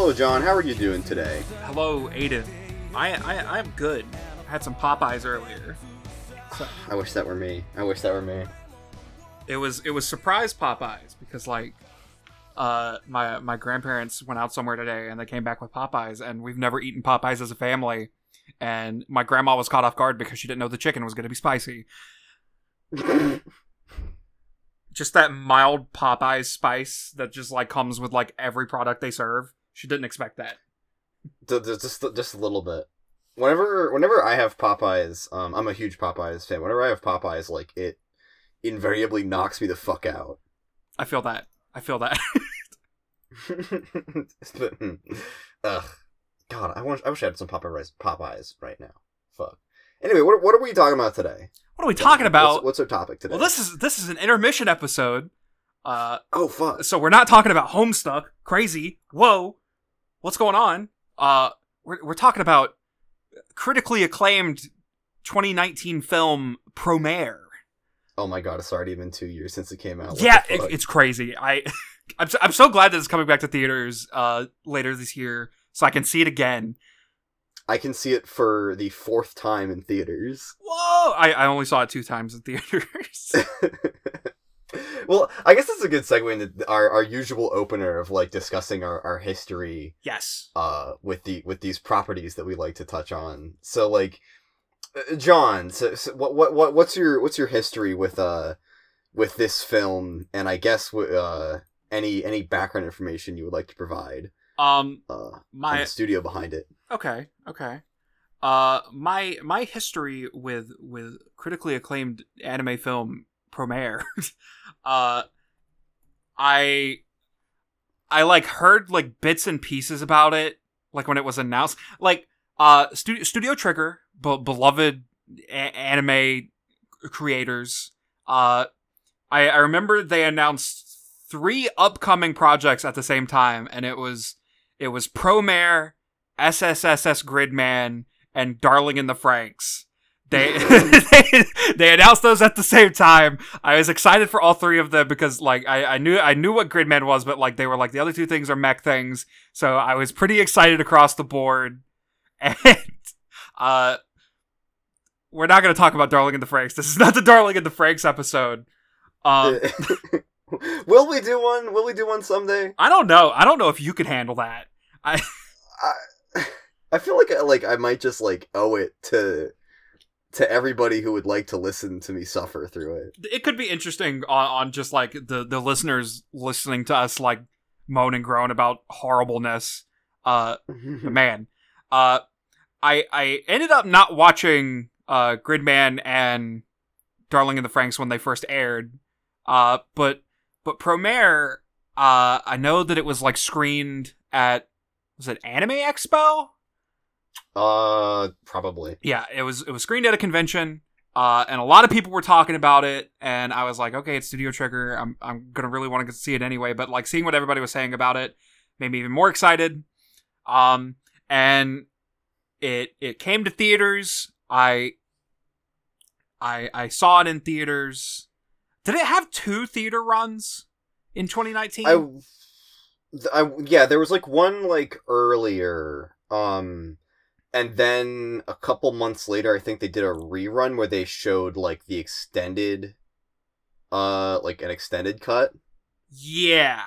Hello, John. How are you doing today? Hello, Aidan. I, I I'm good. I had some Popeyes earlier. I wish that were me. I wish that were me. It was it was surprise Popeyes because like uh my my grandparents went out somewhere today and they came back with Popeyes and we've never eaten Popeyes as a family and my grandma was caught off guard because she didn't know the chicken was going to be spicy. just that mild Popeyes spice that just like comes with like every product they serve. She didn't expect that. Just just a little bit. Whenever whenever I have Popeyes, um, I'm a huge Popeyes fan. Whenever I have Popeyes, like it invariably knocks me the fuck out. I feel that. I feel that. Ugh, God, I wish I wish I had some Popeyes Popeyes right now. Fuck. Anyway, what what are we talking about today? What are we talking about? What's, what's our topic today? Well, this is this is an intermission episode. Uh, oh fuck. so we're not talking about Homestuck. Crazy. Whoa. What's going on? Uh, we're we're talking about critically acclaimed 2019 film Promare. Oh my god, it's already been two years since it came out. What yeah, it, it's crazy. I I'm so, I'm so glad that it's coming back to theaters uh later this year so I can see it again. I can see it for the fourth time in theaters. Whoa! I, I only saw it two times in theaters. well, I guess that's a good segue into our, our usual opener of like discussing our, our history yes. uh with the with these properties that we like to touch on. So like uh, John, so, so what what what what's your what's your history with uh with this film and I guess uh any any background information you would like to provide Um uh my the studio behind it. Okay, okay. Uh, my my history with with critically acclaimed anime film Promare, uh, I I like heard like bits and pieces about it, like when it was announced. Like, uh, Studio Studio Trigger, be- beloved a- anime creators. Uh, I I remember they announced three upcoming projects at the same time, and it was it was Promare. SSSS Gridman and Darling in the Franxx. They, they they announced those at the same time. I was excited for all three of them because like I, I knew I knew what Gridman was, but like they were like the other two things are mech things. So I was pretty excited across the board. And uh we're not gonna talk about Darling in the Franxx. This is not the Darling in the Franxx episode. Um Will we do one? Will we do one someday? I don't know. I don't know if you could handle that. I I I feel like I, like I might just like owe it to to everybody who would like to listen to me suffer through it. it could be interesting on, on just like the the listeners listening to us like moan and groan about horribleness. Uh man. Uh i i ended up not watching uh gridman and darling in the Franxx when they first aired. Uh but but promare uh i know that it was like screened at was it anime expo uh, probably. yeah, it was it was screened at a convention, uh, and a lot of people were talking about it, and I was like, okay, it's Studio Trigger. I'm I'm gonna really want to see it anyway. But like seeing what everybody was saying about it made me even more excited. Um, and it it came to theaters. I I I saw it in theaters. Did it have two theater runs in 2019? I, I yeah, there was like one like earlier, um, and then a couple months later, I think they did a rerun where they showed like the extended, uh, like an extended cut. Yeah.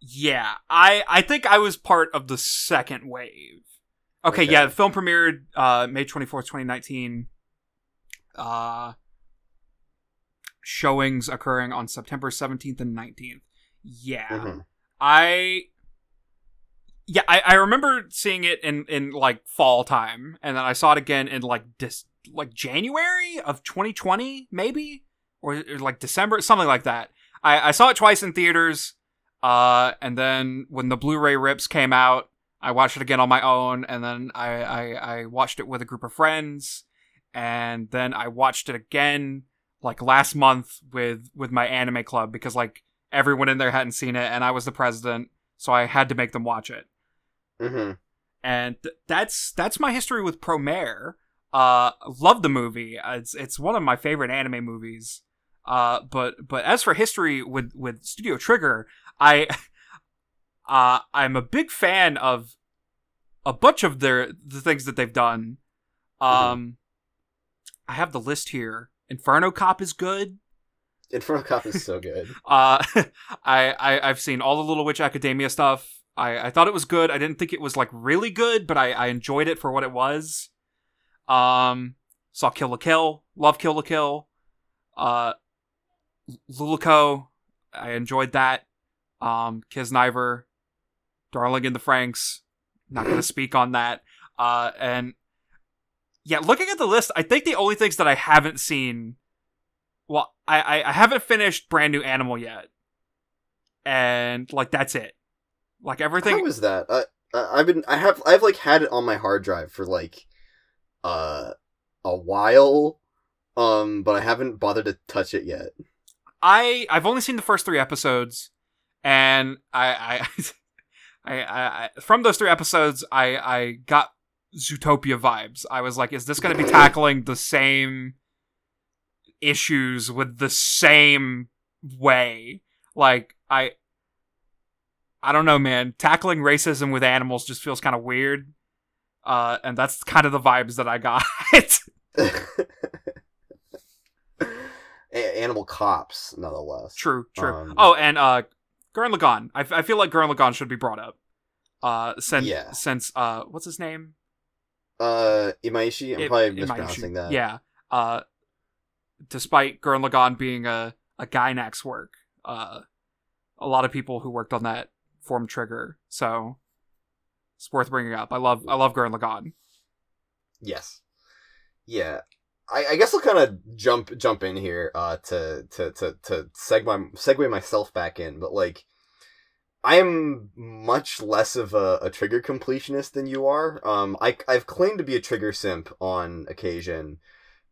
Yeah. I I think I was part of the second wave. Okay, Okay. yeah, the film premiered uh May 24th, 2019. Uh showings occurring on September 17th and 19th. Yeah. Mhm. I yeah, I, I remember seeing it in, in like fall time, and then I saw it again in like dis, like January of 2020, maybe or, or like December, something like that. I, I saw it twice in theaters, uh, and then when the Blu-ray rips came out, I watched it again on my own, and then I, I, I watched it with a group of friends, and then I watched it again like last month with with my anime club because like everyone in there hadn't seen it, and I was the president, so I had to make them watch it Mm-hmm. and th- that's that's my history with Promare. Uh, love the movie. Uh, It's it's one of my favorite anime movies. Uh, but but as for history with with Studio Trigger, I uh, I'm a big fan of a bunch of their the things that they've done. Um, I have the list here. Inferno Cop is good. Inferno Cop is so good. Uh, I, I I've seen all the Little Witch Academia stuff. I I thought it was good. I didn't think it was like really good, but I I enjoyed it for what it was. Um, saw Kill la Kill. Love Kill la Kill. Uh, Luluco. I enjoyed that. Um, Kiznaiver. Darling in the Franxx. Not gonna speak on that. Uh, and yeah, looking at the list, I think the only things that I haven't seen well, I, I, I haven't finished brand new animal yet, and like that's it. Like everything. How is that? Uh, I've been I have I've like had it on my hard drive for like uh a while, um, but I haven't bothered to touch it yet. I I've only seen the first three episodes, and I I. I, I, I from those three episodes, I I got Zootopia vibes. I was like, is this going to be tackling the same issues with the same way? Like, I I don't know, man. Tackling racism with animals just feels kind of weird. Uh, and that's kind of the vibes that I got. Animal cops, nonetheless. True, true. Um, oh, and uh, Gurren Lagann. I, I feel like Gurren Lagann should be brought up. Uh, since Yeah. since uh, what's his name? Uh, Imaishi. I'm I- probably Imaishi. mispronouncing that. Yeah. Uh, despite Gurren Lagann being a a Gainax work, uh, a lot of people who worked on that formed Trigger, so it's worth bringing up. I love I love Gurren Lagann. Yes. Yeah. I, I guess I'll kind of jump jump in here uh, to to to to segue segue myself back in, but like I am much less of a, a trigger completionist than you are. Um, I I've claimed to be a trigger simp on occasion,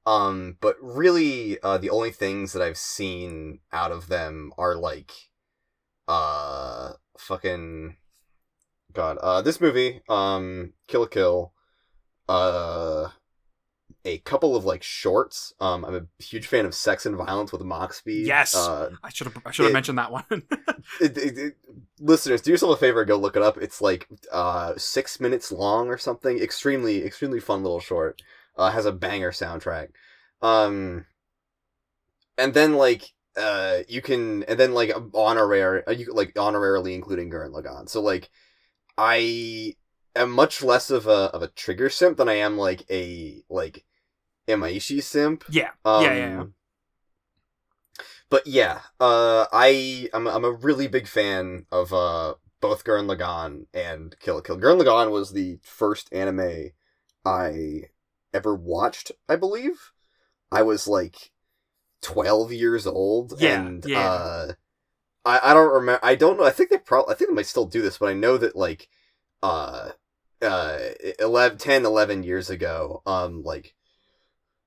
um, but really uh, the only things that I've seen out of them are like, uh, fucking, God, uh, this movie, um, Kill la Kill, uh a couple of like shorts. Um, I'm a huge fan of Sex and Violence with Speed. Yes. Uh, I should have I should have mentioned that one. it, it, it- listeners, do yourself a favor, go look it up. It's like uh six minutes long or something. Extremely, extremely fun little short. Uh, has a banger soundtrack. Um, and then like uh you can and then like honorary uh, you like honorarily including Gurren Lagann. So like I am much less of a of a trigger simp than I am like a like Imaishi simp. yeah. Um, yeah, yeah, yeah. But yeah, uh, I I'm I'm a really big fan of uh both Gurren Lagann and Kill Kill. Gurren Lagann was the first anime I ever watched. I believe I was like twelve years old. Yeah, and yeah. uh, I I don't remember. I don't know. I think they probably. I think they might still do this, but I know that like uh uh 11, 10, 11 years ago, um like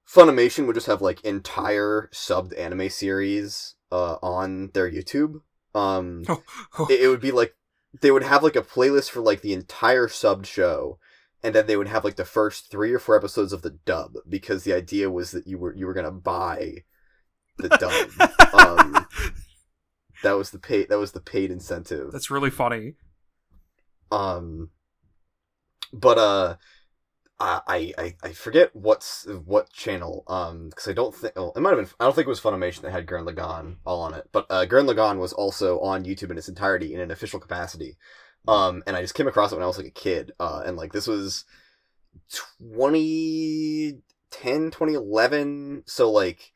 Funimation would just have like entire subbed anime series uh on their YouTube. Um it, it would be like they would have like a playlist for like the entire subbed show and then they would have like the first 3 or 4 episodes of the dub because the idea was that you were you were going to buy the dub. um that was the paid that was the paid incentive. That's really funny. Um, but uh, I I I forget what's what channel. Um, because I don't think oh, it might have been. I don't think it was Funimation that had Gurren Lagann all on it. But uh, Gurren Lagann was also on YouTube in its entirety in an official capacity. Um, and I just came across it when I was like a kid. Uh, and like this was 2010, 2011. So like.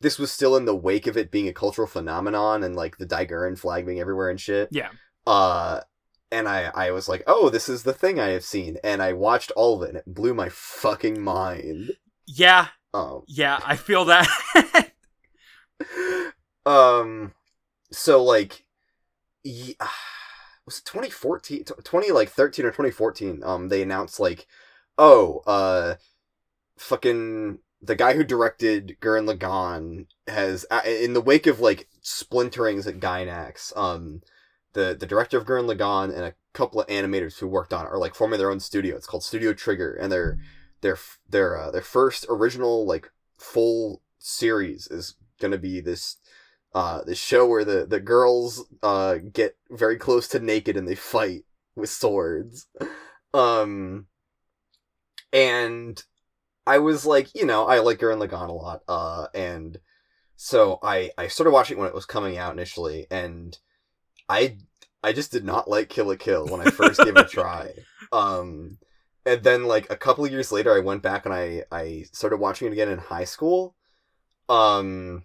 This was still in the wake of it being a cultural phenomenon and like the Dai-Gurren flag being everywhere and shit Yeah. uh and I I was like, "Oh, this is the thing I have seen." And I watched all of it and it blew my fucking mind. Yeah. Oh. Yeah. I feel that. um so like ye- was it 2014 20 like 13 or 2014 um they announced like oh uh fucking the guy who directed Gurren Lagann has in the wake of like splinterings at Gainax um the the director of Gurren Lagann and a couple of animators who worked on it are like forming their own studio it's called Studio Trigger and their their their uh, their first original like full series is to be this Uh, this show where the the girls uh get very close to naked and they fight with swords. Um, and I was like, you know, I like Gurren Lagann a lot. Uh, and so I I started watching when it was coming out initially, and I I just did not like Kill la Kill when I first gave it a try. Um, and then like a couple of years later, I went back and I I started watching it again in high school. Um,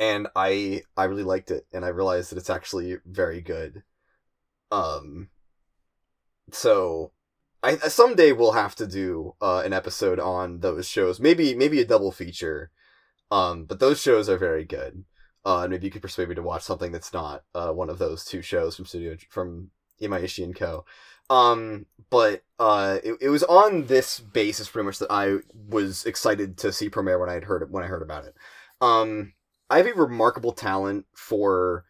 and I I really liked it, and I realized that it's actually very good. Um, so I someday we'll have to do uh, an episode on those shows, maybe maybe a double feature. Um, but those shows are very good. Uh, and maybe you could persuade me to watch something that's not uh, one of those two shows from Studio from Imaishi and Co. Um, but uh, it, it was on this basis pretty much that I was excited to see Promare when I had heard it when I heard about it. Um, I have a remarkable talent for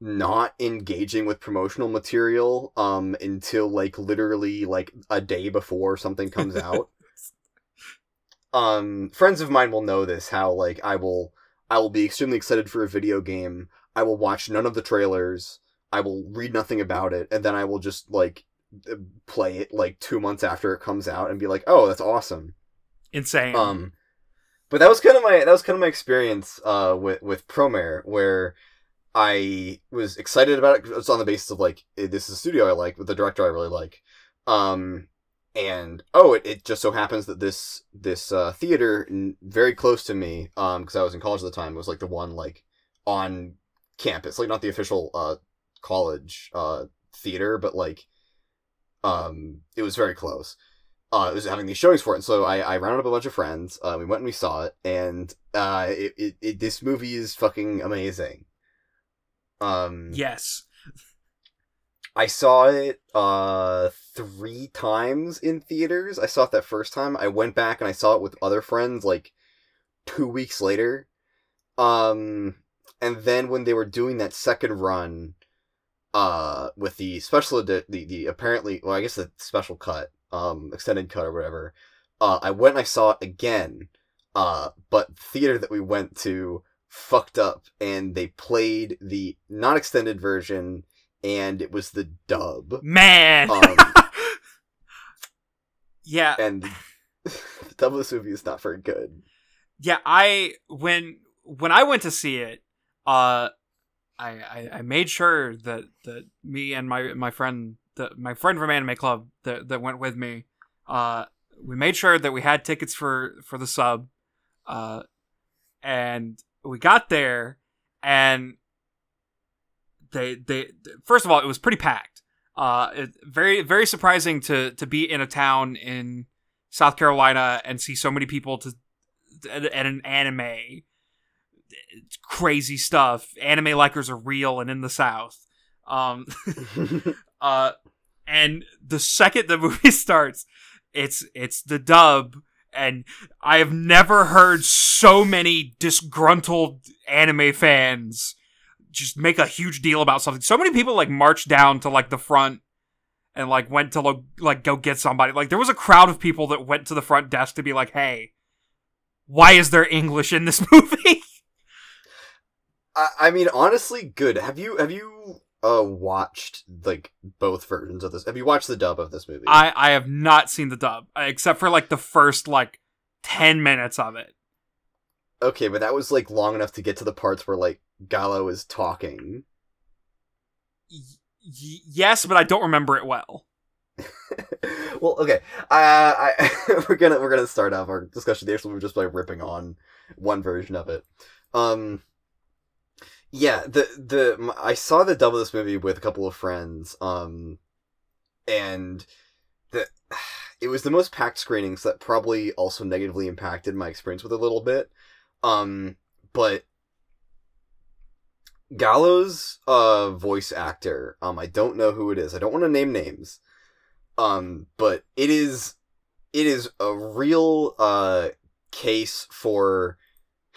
not engaging with promotional material um until like literally like a day before something comes out. um friends of mine will know this how like I will I will be extremely excited for a video game. I will watch none of the trailers. I will read nothing about it and then I will just like play it like 2 months after it comes out and be like, "Oh, that's awesome." Insane. Um but that was kind of my that was kind of my experience uh with with Promare where I was excited about it. It's on the basis of like eh, this is a studio I like with the director I really like. Um and oh it, it just so happens that this this uh, theater n- very close to me um because I was in college at the time was like the one like on campus like not the official uh college uh theater but like um it was very close uh, it was having these showings for it. And so I, I rounded up a bunch of friends. Uh, we went and we saw it, and uh, it, it, it this movie is fucking amazing. Um, yes, I saw it uh three times in theaters. I saw it that first time. I went back and I saw it with other friends like two weeks later. Um, and then when they were doing that second run, uh, with the special edi- the the apparently well I guess the special cut um extended cut or whatever uh i went and i saw it again uh but theater that we went to fucked up and they played the not extended version and it was the dub man. um yeah, and the dub of this movie is not very good yeah. I when when I went to see it, uh, I I, I made sure that that me and my my friend the my friend from Anime Club that that went with me, uh, we made sure that we had tickets for for the sub, uh, and we got there, and they they first of all it was pretty packed. Uh, it, very very surprising to to be in a town in South Carolina and see so many people to at, at an anime. It's crazy stuff. Anime likers are real and in the South. Um, uh, and the second the movie starts, it's it's the dub, and I have never heard so many disgruntled anime fans just make a huge deal about something. So many people like marched down to like the front and like went to lo- like go get somebody. Like there was a crowd of people that went to the front desk to be like, "Hey, why is there English in this movie?" I, I mean honestly good have you have you uh watched like both versions of this have you watched the dub of this movie I I have not seen the dub uh, except for like the first like 10 minutes of it. okay but that was like long enough to get to the parts where like Galo is talking Y- y- yes, but I don't remember it well. well, okay. Uh, I we're gonna we're gonna start off our discussion there, so we're just like ripping on one version of it. Um, yeah, the the i saw the dub of this movie with a couple of friends. Um, and the it was the most packed screenings that probably also negatively impacted my experience with it a little bit. Um, but Galo's uh voice actor, um, I don't know who it is. I don't want to name names. Um, but it is it is a real uh case for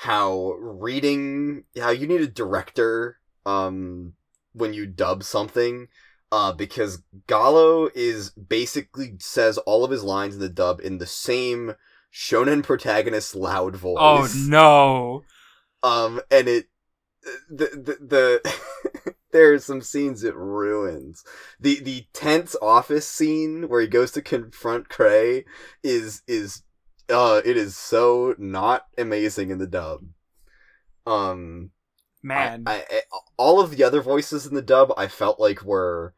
how reading how you need a director um when you dub something uh because Galo is basically says all of his lines in the dub in the same shonen protagonist loud voice Oh no. um and it the the, the there are some scenes it ruins. The the tense office scene where he goes to confront Kray is is uh it is so not amazing in the dub. Um Man, I, I, all of the other voices in the dub I felt like were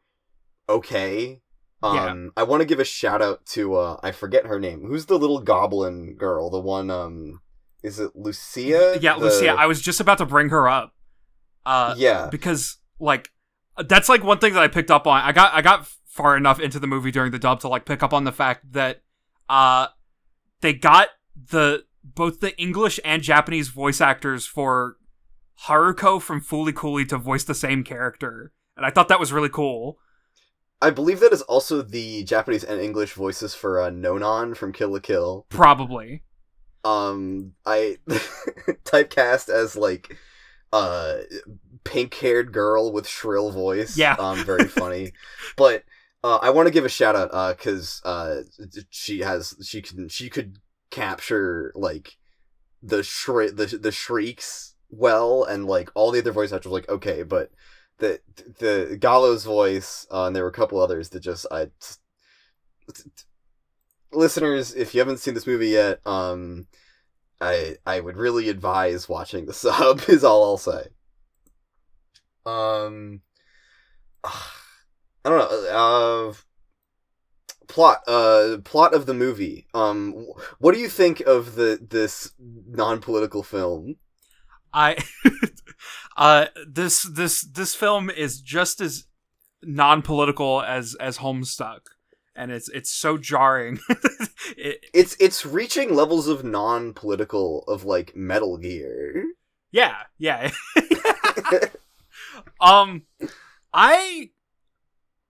okay. Um I want to give a shout out to uh I forget her name. Who's the little goblin girl? The one um is it Lucia? yeah, The- Lucia. I was just about to bring her up. Uh, yeah. because like that's like one thing that I picked up on. I got I got far enough into the movie during the dub to like pick up on the fact that uh they got the both the English and Japanese voice actors for Haruko from Fooly Cooly to voice the same character. And I thought that was really cool. I believe that is also the Japanese and English voices for uh, Nonon from Kill la Kill. Probably. Um, I typecast as like uh pink-haired girl with shrill voice. Yeah. um, very funny. but uh, I want to give a shout out uh because uh she has she can she could capture like the shri- the the shrieks well and like all the other voice actors like okay but the the Galo's voice uh, and there were a couple others that just I listeners if you haven't seen this movie yet um I I would really advise watching the sub is all I'll say. Um I don't know uh plot uh plot of the movie um what do you think of the this non-political film I uh this this this film is just as non-political as as Homestuck and it's it's so jarring. it, it's it's reaching levels of non-political of like metal gear yeah, yeah. um I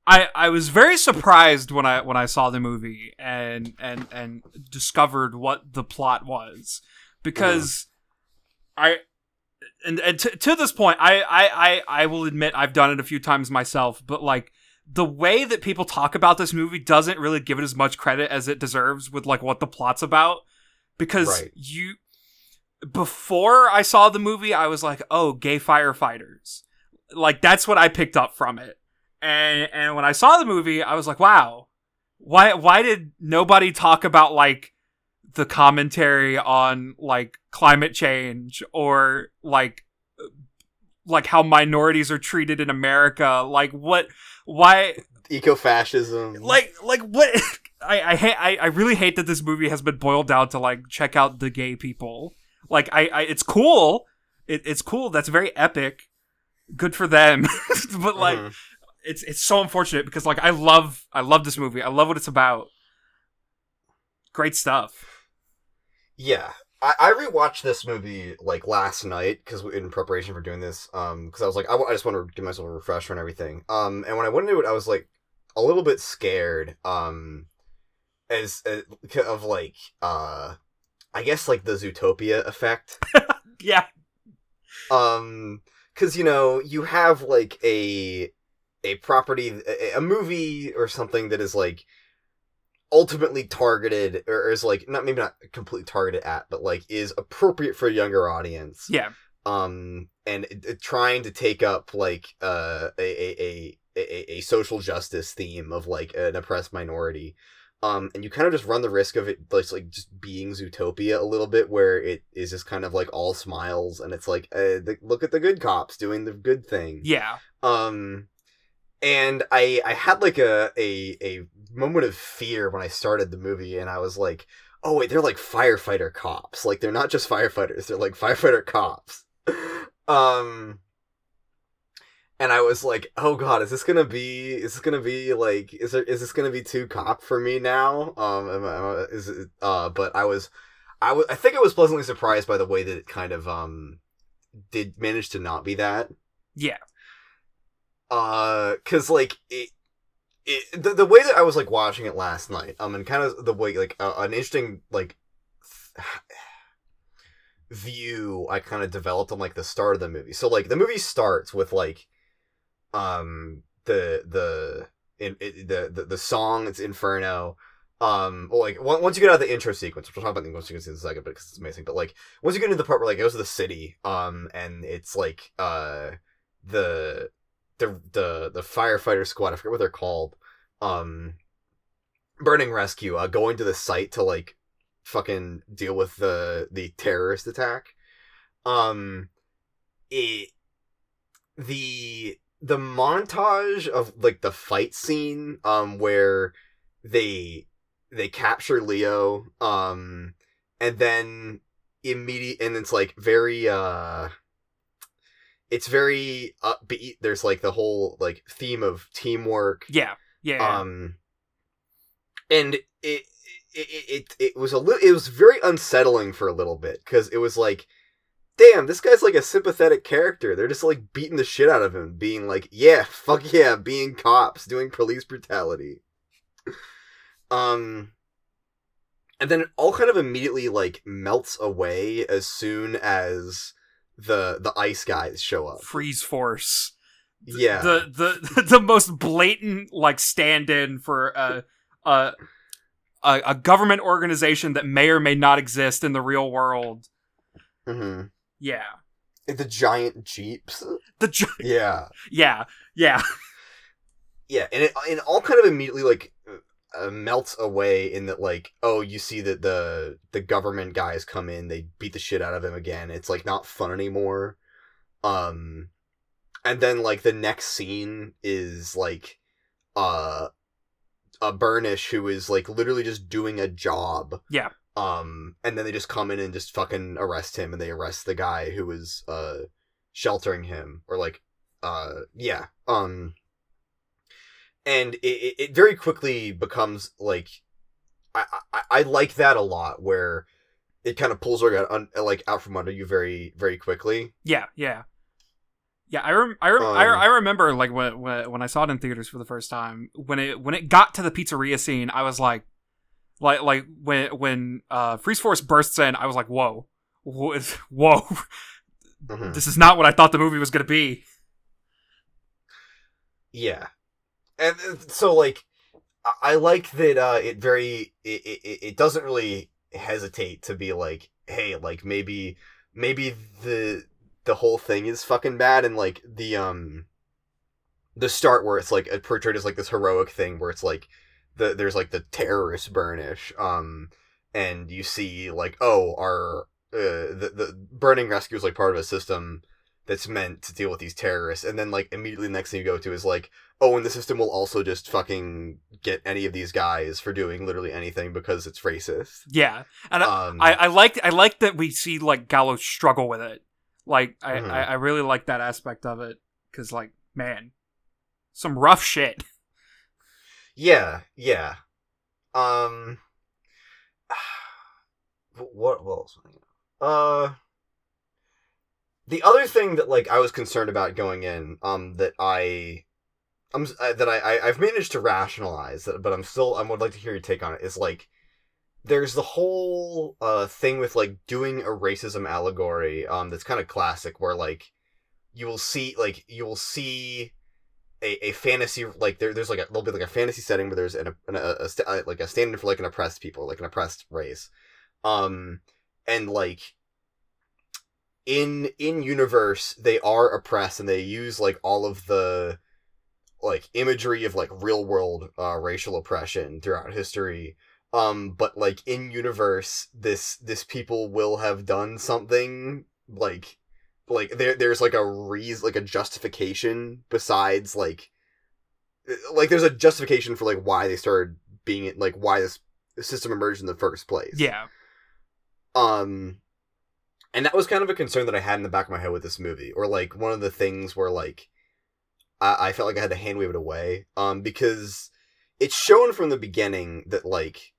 I I was very surprised when I when I saw the movie and and and discovered what the plot was. Because I and, and to, to this point I, I I I will admit I've done it a few times myself but like the way that people talk about this movie doesn't really give it as much credit as it deserves with like what the plot's about. Because Right. you before I saw the movie I was like oh gay firefighters. Like that's what I picked up from it and and when I saw the movie I was like wow. Why why did nobody talk about like the commentary on like climate change or like like how minorities are treated in America? Like what why? Eco-fascism. Like like what? I I hate I, I really hate that this movie has been boiled down to like check out the gay people. Like I, I it's cool. It, it's cool. That's very epic. Good for them. But like Mhm. It's it's so unfortunate because like I love I love this movie. I love what it's about. Great stuff. Yeah, I, I rewatched this movie like last night because in preparation for doing this, um, because I was like, I, w- I just want to give myself a refresher and everything. Um, and when I went into it, I was like a little bit scared, um, as uh, of like, uh, I guess like the Zootopia effect. yeah. Um because you know you have like a a property a, a movie or something that is like ultimately targeted or is like not maybe not completely targeted at but like is appropriate for a younger audience. Yeah. Um and trying to take up like uh a a, a a a social justice theme of like an oppressed minority. Um and you kind of just run the risk of it like, like just being zootopia a little bit where it is just kind of like all smiles and it's like uh, the, look at the good cops doing the good thing. Yeah. Um and i i had like a a a moment of fear when i started the movie and i was like oh wait they're like firefighter cops. Like they're not just firefighters they're like firefighter cops. Um and i was like oh god is this gonna be is this gonna be like is there is this gonna be too cop for me now? Um am I, is it uh but i was i was i think i was pleasantly surprised by the way that it kind of um did manage to not be that. Yeah uh because like it, it the, the way that i was like watching it last night um and kind of the way like uh, an interesting like view i kind of developed on like the start of the movie. So like the movie starts with like um the the in it, the, the the song it's inferno. Um like on- once you get out of the intro sequence which we'll talk about the intro sequence in a second because it's amazing but like once you get into the part where like it goes to the city um and it's like uh the the the the firefighter squad i forget what they're called um burning rescue uh going to the site to like fucking deal with the the terrorist attack. Um it the the montage of like the fight scene um where they they capture Leo um and then immediate and it's like very uh it's very upbeat. There's like the whole like theme of teamwork. Yeah, yeah, yeah. um and it it it, it, it was a little it was very unsettling for a little bit because it was like damn this guy's like a sympathetic character. They're just like beating the shit out of him being like yeah fuck yeah being cops doing police brutality. Um and then it all kind of immediately like melts away as soon as the the ice guys show up. Freeze force. yeah. the the the most blatant like stand-in for a a a, government organization that may or may not exist in the real world. hmm Yeah, the giant jeeps? The gi- yeah. Yeah. Yeah. Yeah and it, it all kind of immediately like uh, melts away in that like oh you see that the the government guys come in they beat the shit out of him again it's like not fun anymore um and then like the next scene is like uh a burnish who is like literally just doing a job Yeah. um and then they just come in and just fucking arrest him and they arrest the guy who was uh sheltering him or like uh yeah um and it, it, very quickly becomes like I, I I like that a lot where it kind of pulls out un, like out from under you very very quickly. yeah yeah yeah. I rem- I, rem- I, Um, I remember like when, when when I saw it in theaters for the first time when it when it got to the pizzeria scene I was like like like when when uh freeze force bursts in I was like whoa whoa whoa Mhm. this is not what I thought the movie was gonna be Yeah, and uh, so like I- like that uh, it very it, it it doesn't really hesitate to be like hey like maybe maybe the the whole thing is fucking bad. And like the um the start where it's like it portrayed as like this heroic thing where it's like the there's like the terrorist burnish um and you see like oh our uh, the the burning rescue is like part of a system that's meant to deal with these terrorists. And then like immediately the next thing you go to is like oh and the system will also just fucking get any of these guys for doing literally anything because it's racist yeah and I, um I, I like I like that we see like Galo struggle with it. Like I, Mhm. I, I really like that aspect of it because like man, some rough shit. yeah yeah um what, what else uh the other thing that like i was concerned about going in um that i i'm uh, that I, I i've managed to rationalize that but i'm still i would like to hear your take on it is like there's the whole uh thing with like doing a racism allegory um that's kind of classic where like you will see like you will see a, a fantasy like there, there's like a there'll be like a fantasy setting where there's an, an a, a, uh, like a stand-in for like an oppressed people like an oppressed race. Um and like in in universe they are oppressed and they use like all of the like imagery of like real world uh racial oppression throughout history. Um but like in universe this this people will have done something like like there there's like a reason like a justification besides like like there's a justification for like why they started being like why this system emerged in the first place. Yeah, um and that was kind of a concern that i had in the back of my head with this movie or like one of the things where like i, I felt like i had to hand wave it away um because it's shown from the beginning that like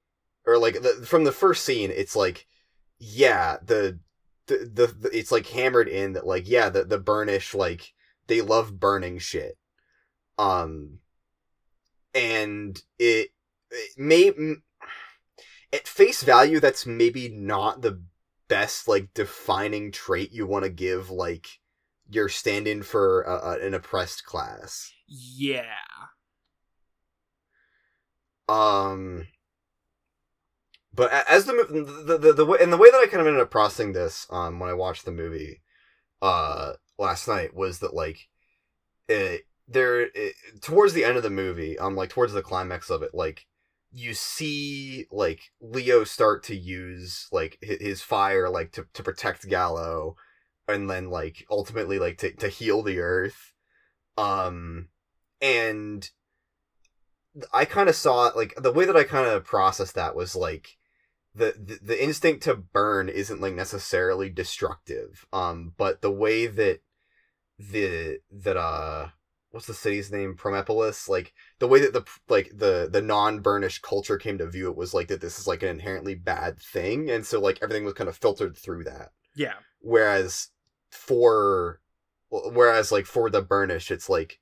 or like the, from the first scene it's like yeah the the, the, the it's like hammered in that like yeah the the burnish like they love burning shit. Um and it, it may m- at face value that's maybe not the best like defining trait you want to give like your stand-in for a, a, an oppressed class. Yeah, um but as the the the, the way and the way that I kind of ended up processing this um when I watched the movie uh last night was that like it, there it, towards the end of the movie um like towards the climax of it like you see like Leo start to use like his fire like to, to protect Galo and then like ultimately like to, to heal the earth. Um and I kind of saw like the way that I kind of processed that was like the, the the instinct to burn isn't like necessarily destructive. Um but the way that the that uh what's the city's name? Promepolis? Like the way that the like the the non-burnished culture came to view it was like that this is like an inherently bad thing. And so like everything was kind of filtered through that. Yeah. whereas for whereas like for the burnish it's like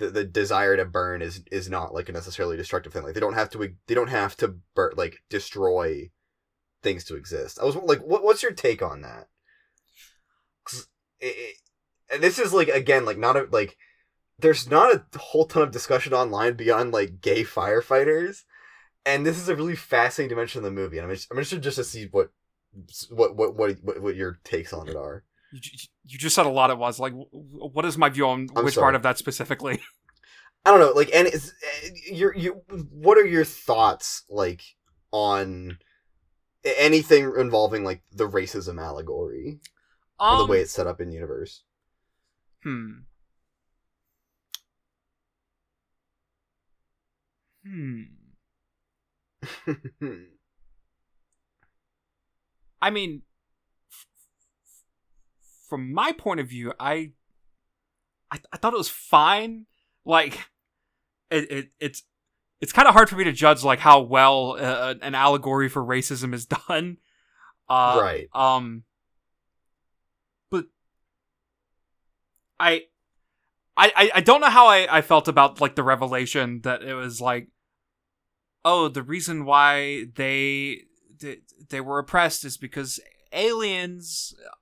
the, the desire to burn is is not like a necessarily destructive thing. Like they don't have to they don't have to bur- like destroy things to exist. I was like what, what's your take on that? It, and this is like again like not a like there's not a whole ton of discussion online beyond like gay firefighters and this is a really fascinating dimension of the movie and i'm interested, I'm interested just to see what what what what, what your takes on it are You, you just said a lot at once. Like, wh- wh- what is my view on I'm which sorry. part of that specifically? I don't know, like, and it's your you. What are your thoughts like on anything involving like the racism allegory or the Um, way it's set up in universe? Hmm. Hmm. I mean, from my point of view, I, I, I thought it was fine. Like, it, it it's it's kind of hard for me to judge like how well uh, an allegory for racism is done. Uh, right. Um, but I, I, I- don't know how I, I felt about like the revelation that it was like, oh, the reason why they they, they were oppressed is because aliens, uh,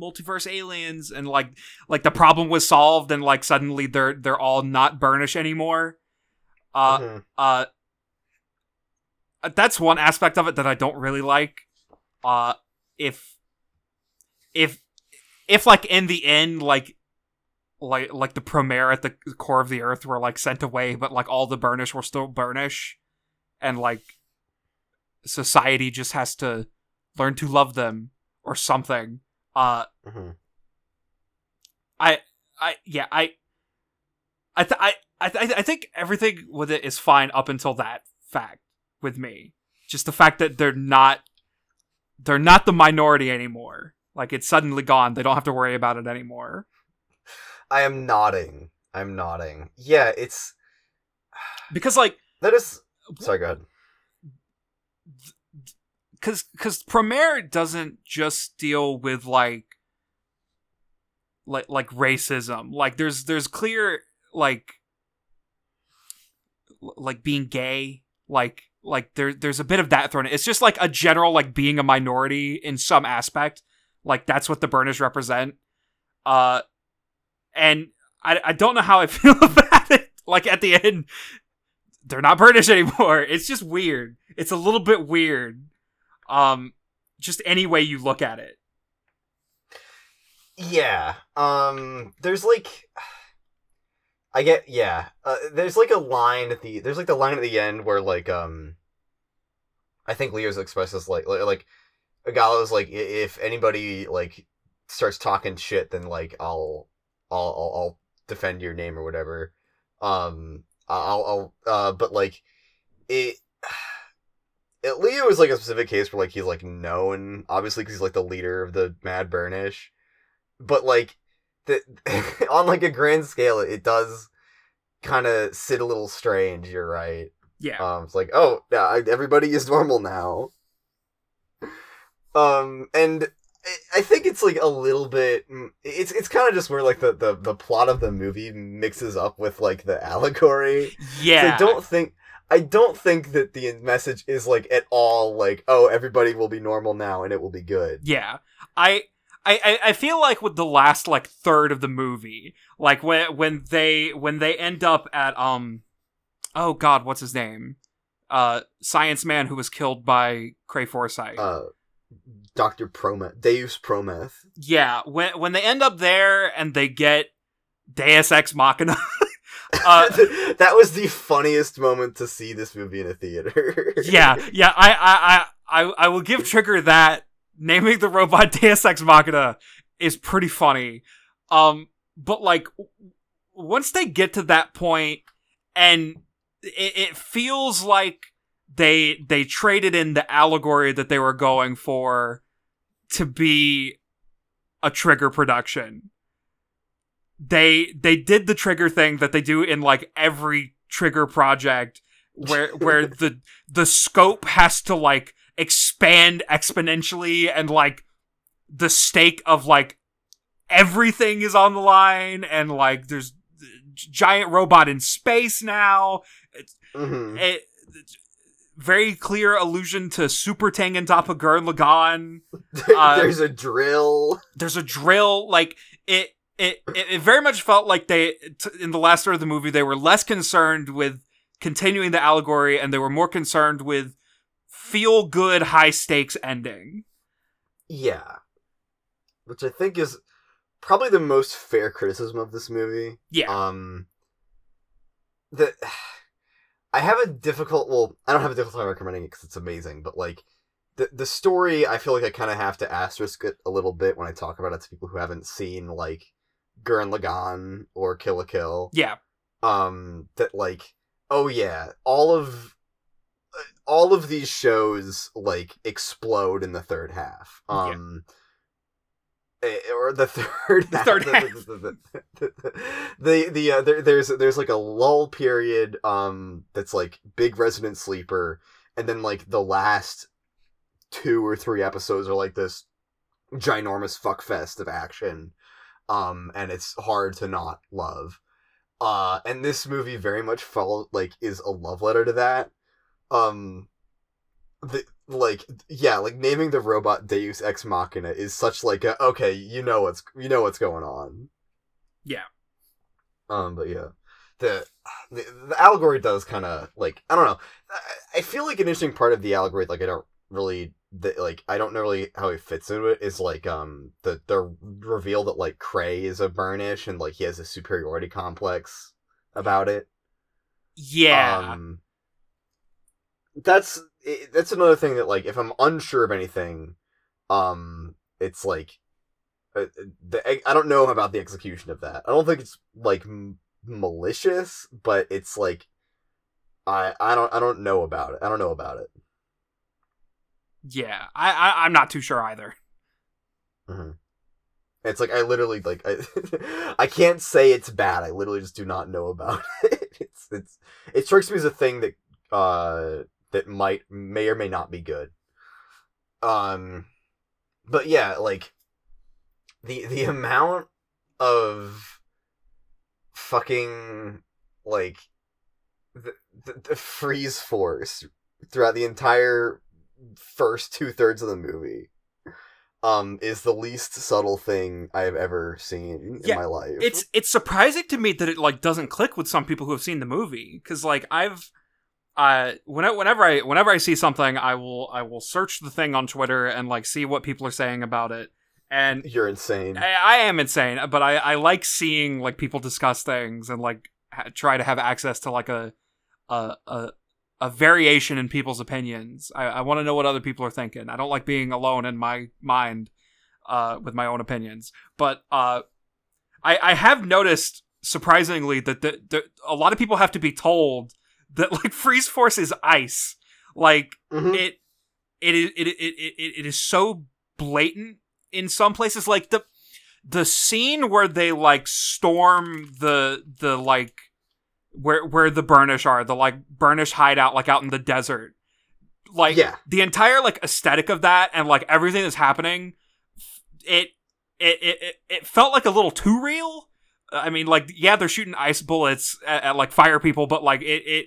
multiverse aliens, and like like the problem was solved, and like suddenly they're they're all not burnish anymore. Uh, Mhm. uh that's one aspect of it that I don't really like. Uh if if if like in the end like like like the Promare at the core of the earth were like sent away, but like all the burnish were still burnish and like society just has to learn to love them or something. Uh Mhm. I I yeah, I I th- I I, th- I think everything with it is fine up until that fact with me. Just the fact that they're not they're not the minority anymore. Like it's suddenly gone. They don't have to worry about it anymore. I am nodding. I'm nodding. Yeah, it's Because like that is. Sorry, go ahead. Cuz cuz Promare doesn't just deal with like like like racism. Like there's there's clear like like being gay, like like there there's a bit of that thrown in. It's just like a general like being a minority in some aspect. Like that's what the burners represent. Uh and I I don't know how I feel about it. Like at the end they're not British anymore. It's just weird. It's a little bit weird. Um just any way you look at it. Yeah. Um. There's like. I get yeah. Uh, there's like a line at the there's like the line at the end where like um. I think Leo's expresses like like, Galo's like if anybody like starts talking shit then like I'll I'll I'll, I'll defend your name or whatever. Um. I'll I'll uh but like it. Leo is like a specific case where like he's like known obviously because he's like the leader of the Mad Burnish but like the on like a grand scale it does kind of sit a little strange you're right Yeah. um it's like oh yeah everybody is normal now um and I- I think it's like a little bit. mm, It's it's kind of just where like the, the the plot of the movie mixes up with like the allegory. So yeah. I don't think I don't think that the message is like at all like oh everybody will be normal now and it will be good. Yeah, I, I, I- feel like with the last like third of the movie, like when when they when they end up at um, oh god, what's his name? uh science man who was killed by Kray Foresight. Uh, Doctor Prometh, Deus Prometh. yeah, when when they end up there and they get Deus Ex Machina. uh, that was the funniest moment to see this movie in a theater. yeah, yeah, I, I, I, I, will give Trigger that naming the robot Deus Ex Machina is pretty funny. Um, but like w- once they get to that point, and it, it feels like they they traded in the allegory that they were going for to be a Trigger production. They they did the Trigger thing that they do in like every Trigger project where where the the scope has to like expand exponentially and like the stake of like everything is on the line and like there's giant robot in space now Mhm. it, very clear allusion to Super Tengen Toppa Gurren Lagann. Uh, There's a drill. There's a drill, like it. It, it, it very much felt like they t- in the last third of the movie they were less concerned with continuing the allegory and they were more concerned with feel good high stakes ending Yeah. Which I think is probably the most fair criticism of this movie. yeah Um the I have a difficult well, I don't have a difficult time recommending it because it's amazing, but like the the story I feel like I kind of have to asterisk it a little bit when I talk about it to people who haven't seen like Gurren Lagann or Kill la Kill. yeah. Um that like oh yeah all of all of these shows like explode in the third half. Um eh, or the third The third the, half. the, the, uh, there, there's there's like a lull period um that's like big resident sleeper and then like the last two or three episodes are like this ginormous fuck fest of action um and it's hard to not love. Uh and this movie very much follow like is a love letter to that. Um the like yeah like naming the robot deus ex machina is such like a okay you know what's you know what's going on. Yeah. um but yeah the the, the allegory does kind of like i don't know. I, I feel like an interesting part of the allegory like i don't really the, like i don't know really how he fits into it is like um the the reveal that like Kray is a burnish and like he has a superiority complex about it yeah um, that's i that's another thing that like if I'm unsure of anything, um, it's like uh, the I don't know about the execution of that. I don't think it's like m- malicious, but it's like I I don't I don't know about it. I don't know about it. Yeah I, I i'm not too sure either hmm It's like I literally like I I can't say it's bad. I literally just do not know about it. It's it's it strikes me as a thing that uh that might may or may not be good. Um but yeah, like the the amount of fucking like the, the, the freeze force throughout the entire first two thirds of the movie um is the least subtle thing I have ever seen Yeah, in my life. it's it's surprising to me that it like doesn't click with some people who have seen the movie because like I've uh whenever whenever I whenever I see something I will I will search the thing on Twitter and like see what people are saying about it and you're insane. I, I am insane but I I like seeing like people discuss things and like ha- try to have access to like a a a, a variation in people's opinions. I, I want to know what other people are thinking. I don't like being alone in my mind uh with my own opinions. But uh I, I have noticed surprisingly that the, the, a lot of people have to be told that like freeze force is ice. Like Mhm. it it is it, it, it, it is so blatant in some places. Like the the scene where they like storm the the like where where the burnish are the like burnish hideout like out in the desert. Like Yeah. the entire like aesthetic of that and like everything that's happening it it it, it, felt like a little too real. I mean like yeah they're shooting ice bullets at, at like fire people but like it it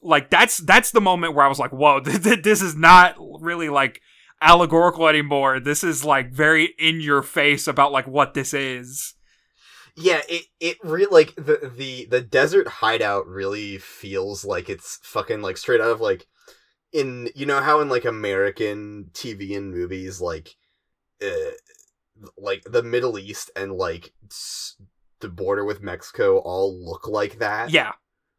like that's that's the moment where i was like whoa this is not really like allegorical anymore. This is like very in your face about like what this is Yeah, it it really like the the the desert hideout really feels like it's fucking like straight out of like in you know how in like American TV and movies like uh, like the Middle East and like s- the border with Mexico all look like that. Yeah.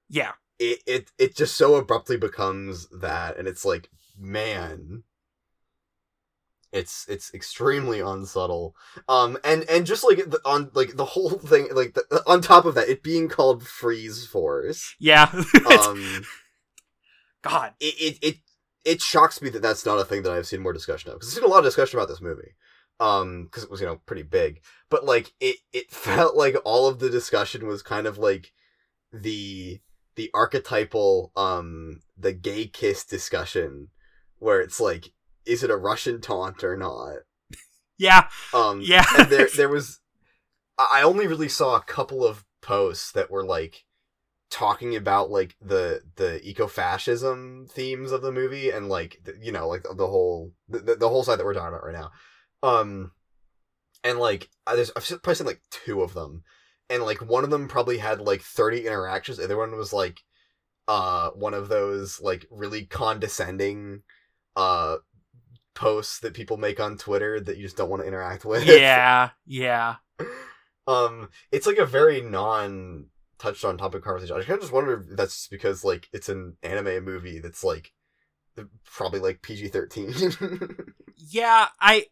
Yeah. It it it just so abruptly becomes that and it's like man it's it's extremely unsubtle um and and just like the, on like the whole thing like the, on top of that it being called freeze force Yeah. um God. it, it it it shocks me that that's not a thing that I've seen more discussion of because I've seen a lot of discussion about this movie, um, because it was you know pretty big, but like it it felt like all of the discussion was kind of like the the archetypal um the gay kiss discussion where it's like is it a Russian taunt or not Yeah. um Yeah. there there was I only really saw a couple of posts that were like talking about like the the eco-fascism themes of the movie and like the, you know like the, the whole the, the the whole side that we're talking about right now um and like I- there's I've probably seen like two of them and like one of them probably had like 30 interactions the other one was like uh one of those like really condescending uh posts that people make on Twitter that you just don't want to interact with yeah. Yeah. um it's like a very non touched on topic conversation i kind of just wonder if that's just because like it's an anime movie that's like probably like pg-13 Yeah, I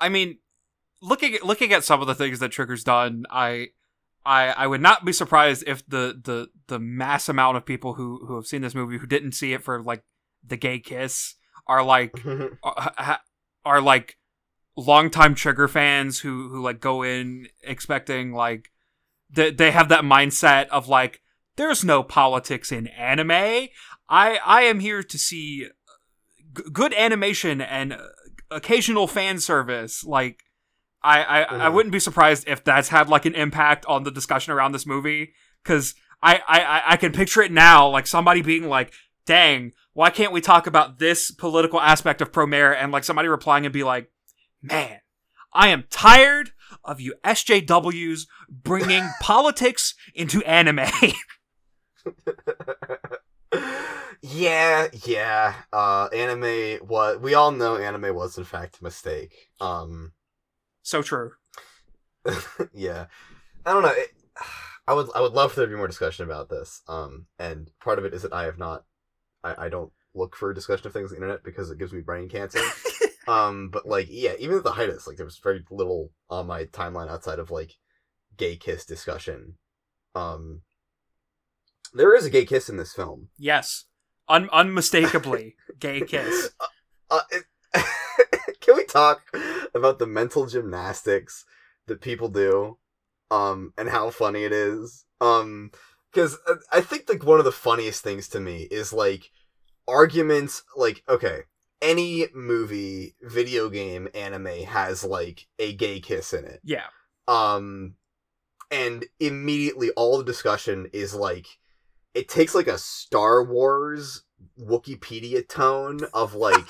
I mean looking at looking at some of the things that Trigger's done, I I I would not be surprised if the the the mass amount of people who who have seen this movie who didn't see it for like the gay kiss are like are, ha- are like longtime Trigger fans who who like go in expecting like they they have that mindset of like there's no politics in anime. I I am here to see g- good animation and uh, occasional fan service. Like I I, I Mhm. wouldn't be surprised if that's had like an impact on the discussion around this movie because I, I I- I can picture it now like somebody being like, "Dang, why can't we talk about this political aspect of Promare?" and like somebody replying and be like, "Man, I am tired of you SJWs bringing politics into anime." yeah yeah uh anime what we all know anime was in fact a mistake um so true. yeah i don't know it, i would i would love for there to be more discussion about this um and part of it is that i have not i, I don't look for discussion of things on the internet because it gives me brain cancer. Um but like yeah even at the height of this like there was very little on my timeline outside of like gay kiss discussion. Um there is a gay kiss in this film. Yes, Un- unmistakably gay kiss. uh, it, can we talk about the mental gymnastics that people do um and how funny it is? Um because i think like one of the funniest things to me is like arguments like okay any movie video game anime has like a gay kiss in it. Yeah, um and immediately all the discussion is like it takes like a star wars wikipedia tone of like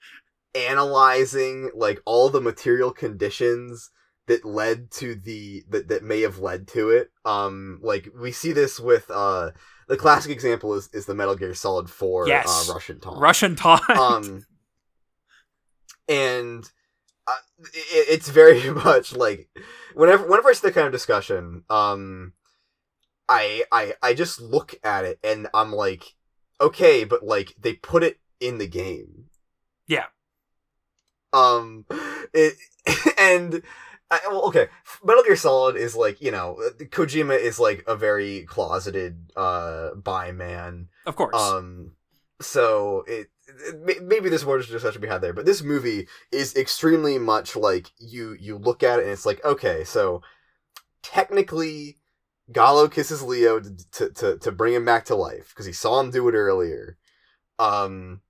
analyzing like all the material conditions that led to the that, that may have led to it um like we see this with uh the classic example is is the metal gear solid 4 Yes. uh, russian taunt Russian taunt. um and uh, it, it's very much like whenever whenever I see that kind of discussion, um, I I I just look at it and I'm like, okay, but like they put it in the game. Yeah. Um, it and. I, well, okay. Metal Gear Solid is like you know, Kojima is like a very closeted uh bi man, of course. um, so it, it may- maybe there's more discussion to be had there, but this movie is extremely much like you you look at it and it's like okay, so technically, Galo kisses Leo to to to, to bring him back to life because he saw him do it earlier. Um,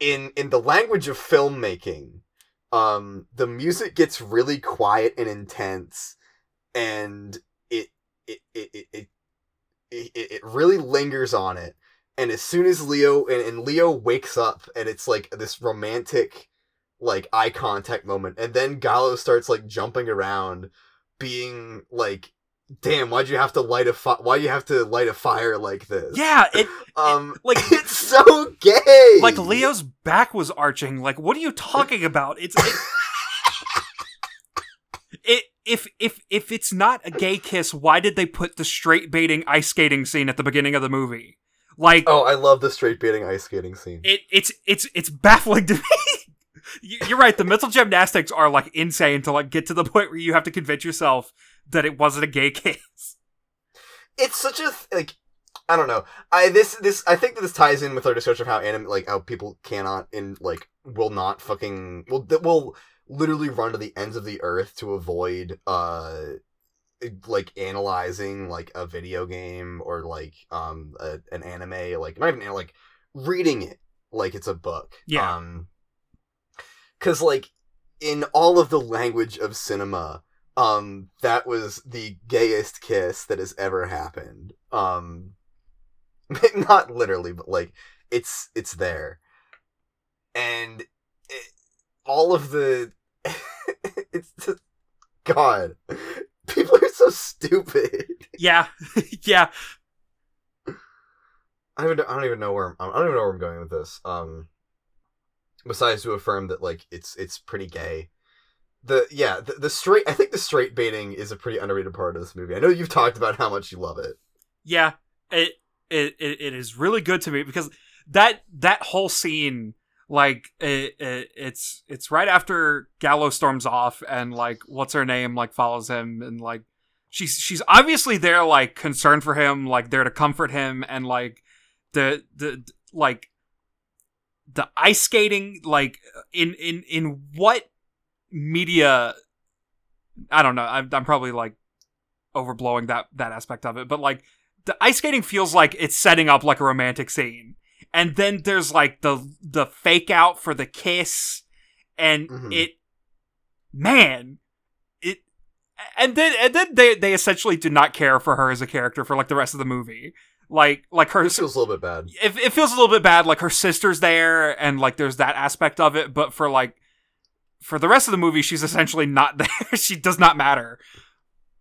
in in the language of filmmaking, um, the music gets really quiet and intense, and it it it it. it it, really lingers on it and as soon as leo and, and leo wakes up and it's like this romantic like eye contact moment and then Galo starts like jumping around being like damn, why'd you have to light a fi- why you have to light a fire like this? Yeah, it Um like it's so gay. like Leo's back was arching. Like, what are you talking about? It's it, it if if if it's not a gay kiss, why did they put the straight baiting ice skating scene at the beginning of the movie? Like, Oh, I love the straight baiting ice skating scene. it it's it's it's baffling to me. You- You're right. The mental gymnastics are like insane to like get to the point where you have to convince yourself that it wasn't a gay kiss. it's such a th- like I don't know. I this this I think that this ties in with our discussion of how anime like how people cannot and like will not fucking will that will literally run to the ends of the earth to avoid uh like analyzing like a video game or like um a, an anime like not even like reading it like it's a book. Yeah. Um cuz like in all of the language of cinema um that was the gayest kiss that has ever happened um not literally but like it's it's there and it, all of the it's just god people are so stupid Yeah, yeah. I don't, I don't even know where I'm, I don't even know where I'm going with this. Um, besides to affirm that like it's it's pretty gay. The yeah the, the straight I think the straight baiting is a pretty underrated part of this movie. I know you've talked about how much you love it. Yeah, it, it it is really good to me because that that whole scene, like it, it, it's it's right after Galo storms off and like what's her name like follows him and like she's she's obviously there like concerned for him like there to comfort him and like the the like the ice skating like in in in what media I don't know I'm I'm probably like overblowing that that aspect of it but like the ice skating feels like it's setting up like a romantic scene and then there's like the the fake out for the kiss and Mhm. it man it and then and then they they essentially do not care for her as a character for like the rest of the movie like like her It feels a little bit bad. it, it feels a little bit bad like her sister's there and like there's that aspect of it but for like for the rest of the movie she's essentially not there she does not matter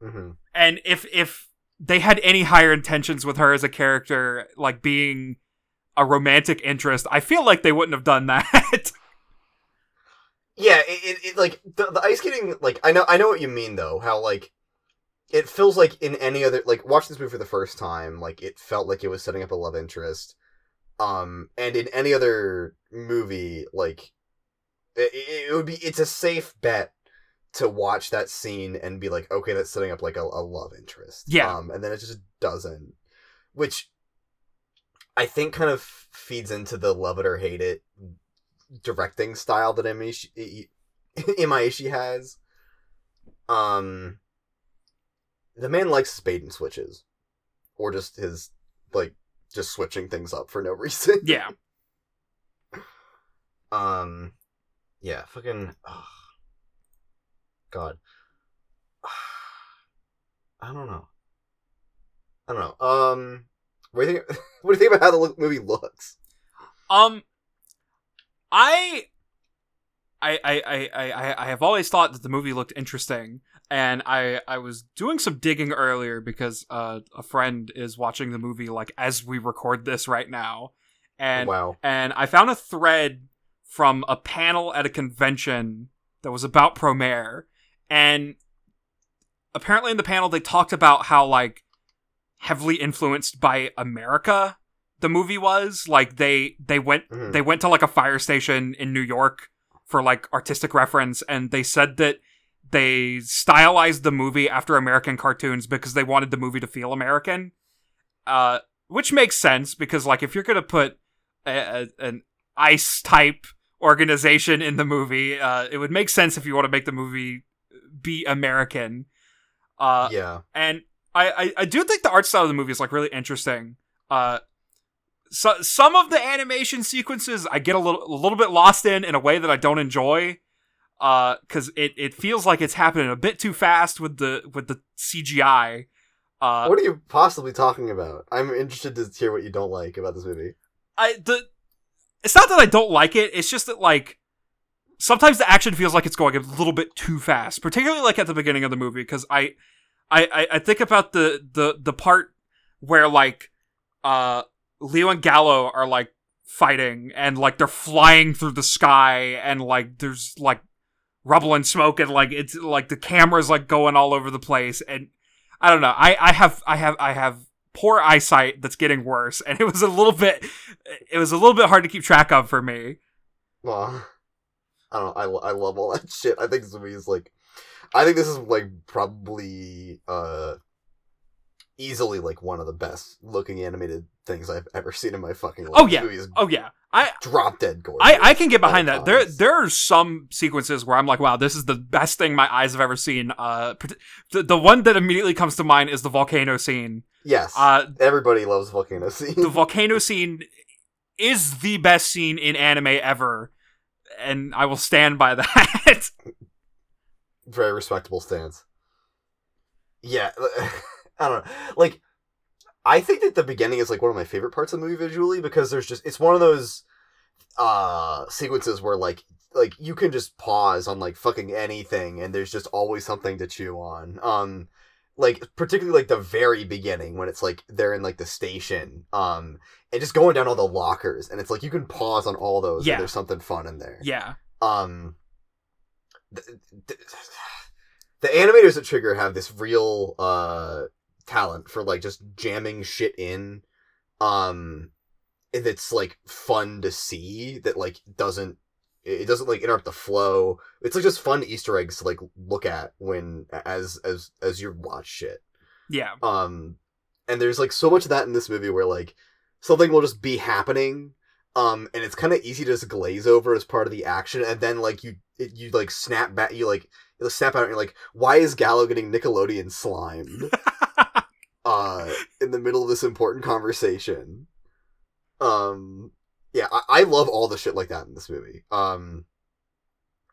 hmm and if if they had any higher intentions with her as a character like being a romantic interest i feel like they wouldn't have done that Yeah, it, it, it like the, the ice skating. Like I know I know what you mean though. How like it feels like in any other like watching this movie for the first time, like it felt like it was setting up a love interest. Um, and in any other movie, like it, it would be it's a safe bet to watch that scene and be like, okay, that's setting up like a, a love interest. Yeah. Um, and then it just doesn't, which I think kind of feeds into the love it or hate it directing style that Imaishi, Imaishi has. Um, the man likes bait and switches, or just his like just switching things up for no reason. yeah Um, yeah, fucking. ugh. God. I don't know. I don't know. Um, what do you think? What do you think about how the movie looks? um i I, I, I, I, I have always thought that the movie looked interesting, and I, I was doing some digging earlier because uh, a friend is watching the movie like as we record this right now, and wow. and I found a thread from a panel at a convention that was about Promare, and apparently in the panel they talked about how like heavily influenced by America the movie was. Like they they went Mhm. they went to like a fire station in New York for like artistic reference, and they said that they stylized the movie after American cartoons because they wanted the movie to feel American. Uh, which makes sense because like if you're gonna put a, a, an ice type organization in the movie, uh, it would make sense if you want to make the movie be American. Uh, yeah. and I, I I do think the art style of the movie is like really interesting. Uh, so some of the animation sequences I get a little a little bit lost in in a way that I don't enjoy. Uh, because it, it feels like it's happening a bit too fast with the with the CGI. Uh, what are you possibly talking about? I'm interested to hear what you don't like about this movie. I the it's not that I don't like it. It's just that like sometimes the action feels like it's going a little bit too fast, particularly like at the beginning of the movie because I I, I think about the the the part where like uh Leo and Galo are like fighting and like they're flying through the sky and like there's like rubble and smoke and like it's like the camera's like going all over the place and I don't know. I I have I have I have poor eyesight that's getting worse and it was a little bit it was a little bit hard to keep track of for me. Well, I don't know. I, I love all that shit. I think this movie is like, I think this is like probably uh easily like one of the best looking animated things I've ever seen in my fucking life. Oh, yeah. Oh yeah. I drop dead gorgeous. I, I can get behind that. There times. there are some sequences where I'm like, wow, this is the best thing my eyes have ever seen. Uh, the the one that immediately comes to mind is the volcano scene. Yes, Uh, everybody loves volcano scene. the volcano scene is the best scene in anime ever, and I will stand by that. Very respectable stance. Yeah, I don't know. Like, I think that the beginning is like one of my favorite parts of the movie visually because there's just it's one of those uh sequences where like like you can just pause on like fucking anything and there's just always something to chew on. Um like particularly like the very beginning when it's like they're in like the station um and just going down all the lockers and it's like you can pause on all those Yeah. and there's something fun in there yeah, um th- th- the animators at trigger have this real uh talent for like just jamming shit in um that's like fun to see that like doesn't it doesn't like interrupt the flow. It's like just fun easter eggs to like look at when as as as you watch shit yeah, um and there's like so much of that in this movie where like something will just be happening um and it's kind of easy to just glaze over as part of the action and then like you it, you like snap back you like you snap out and you're like why is Galo getting nickelodeon slimed? Uh in the middle of this important conversation. Um yeah i, I love all the shit like that in this movie. Um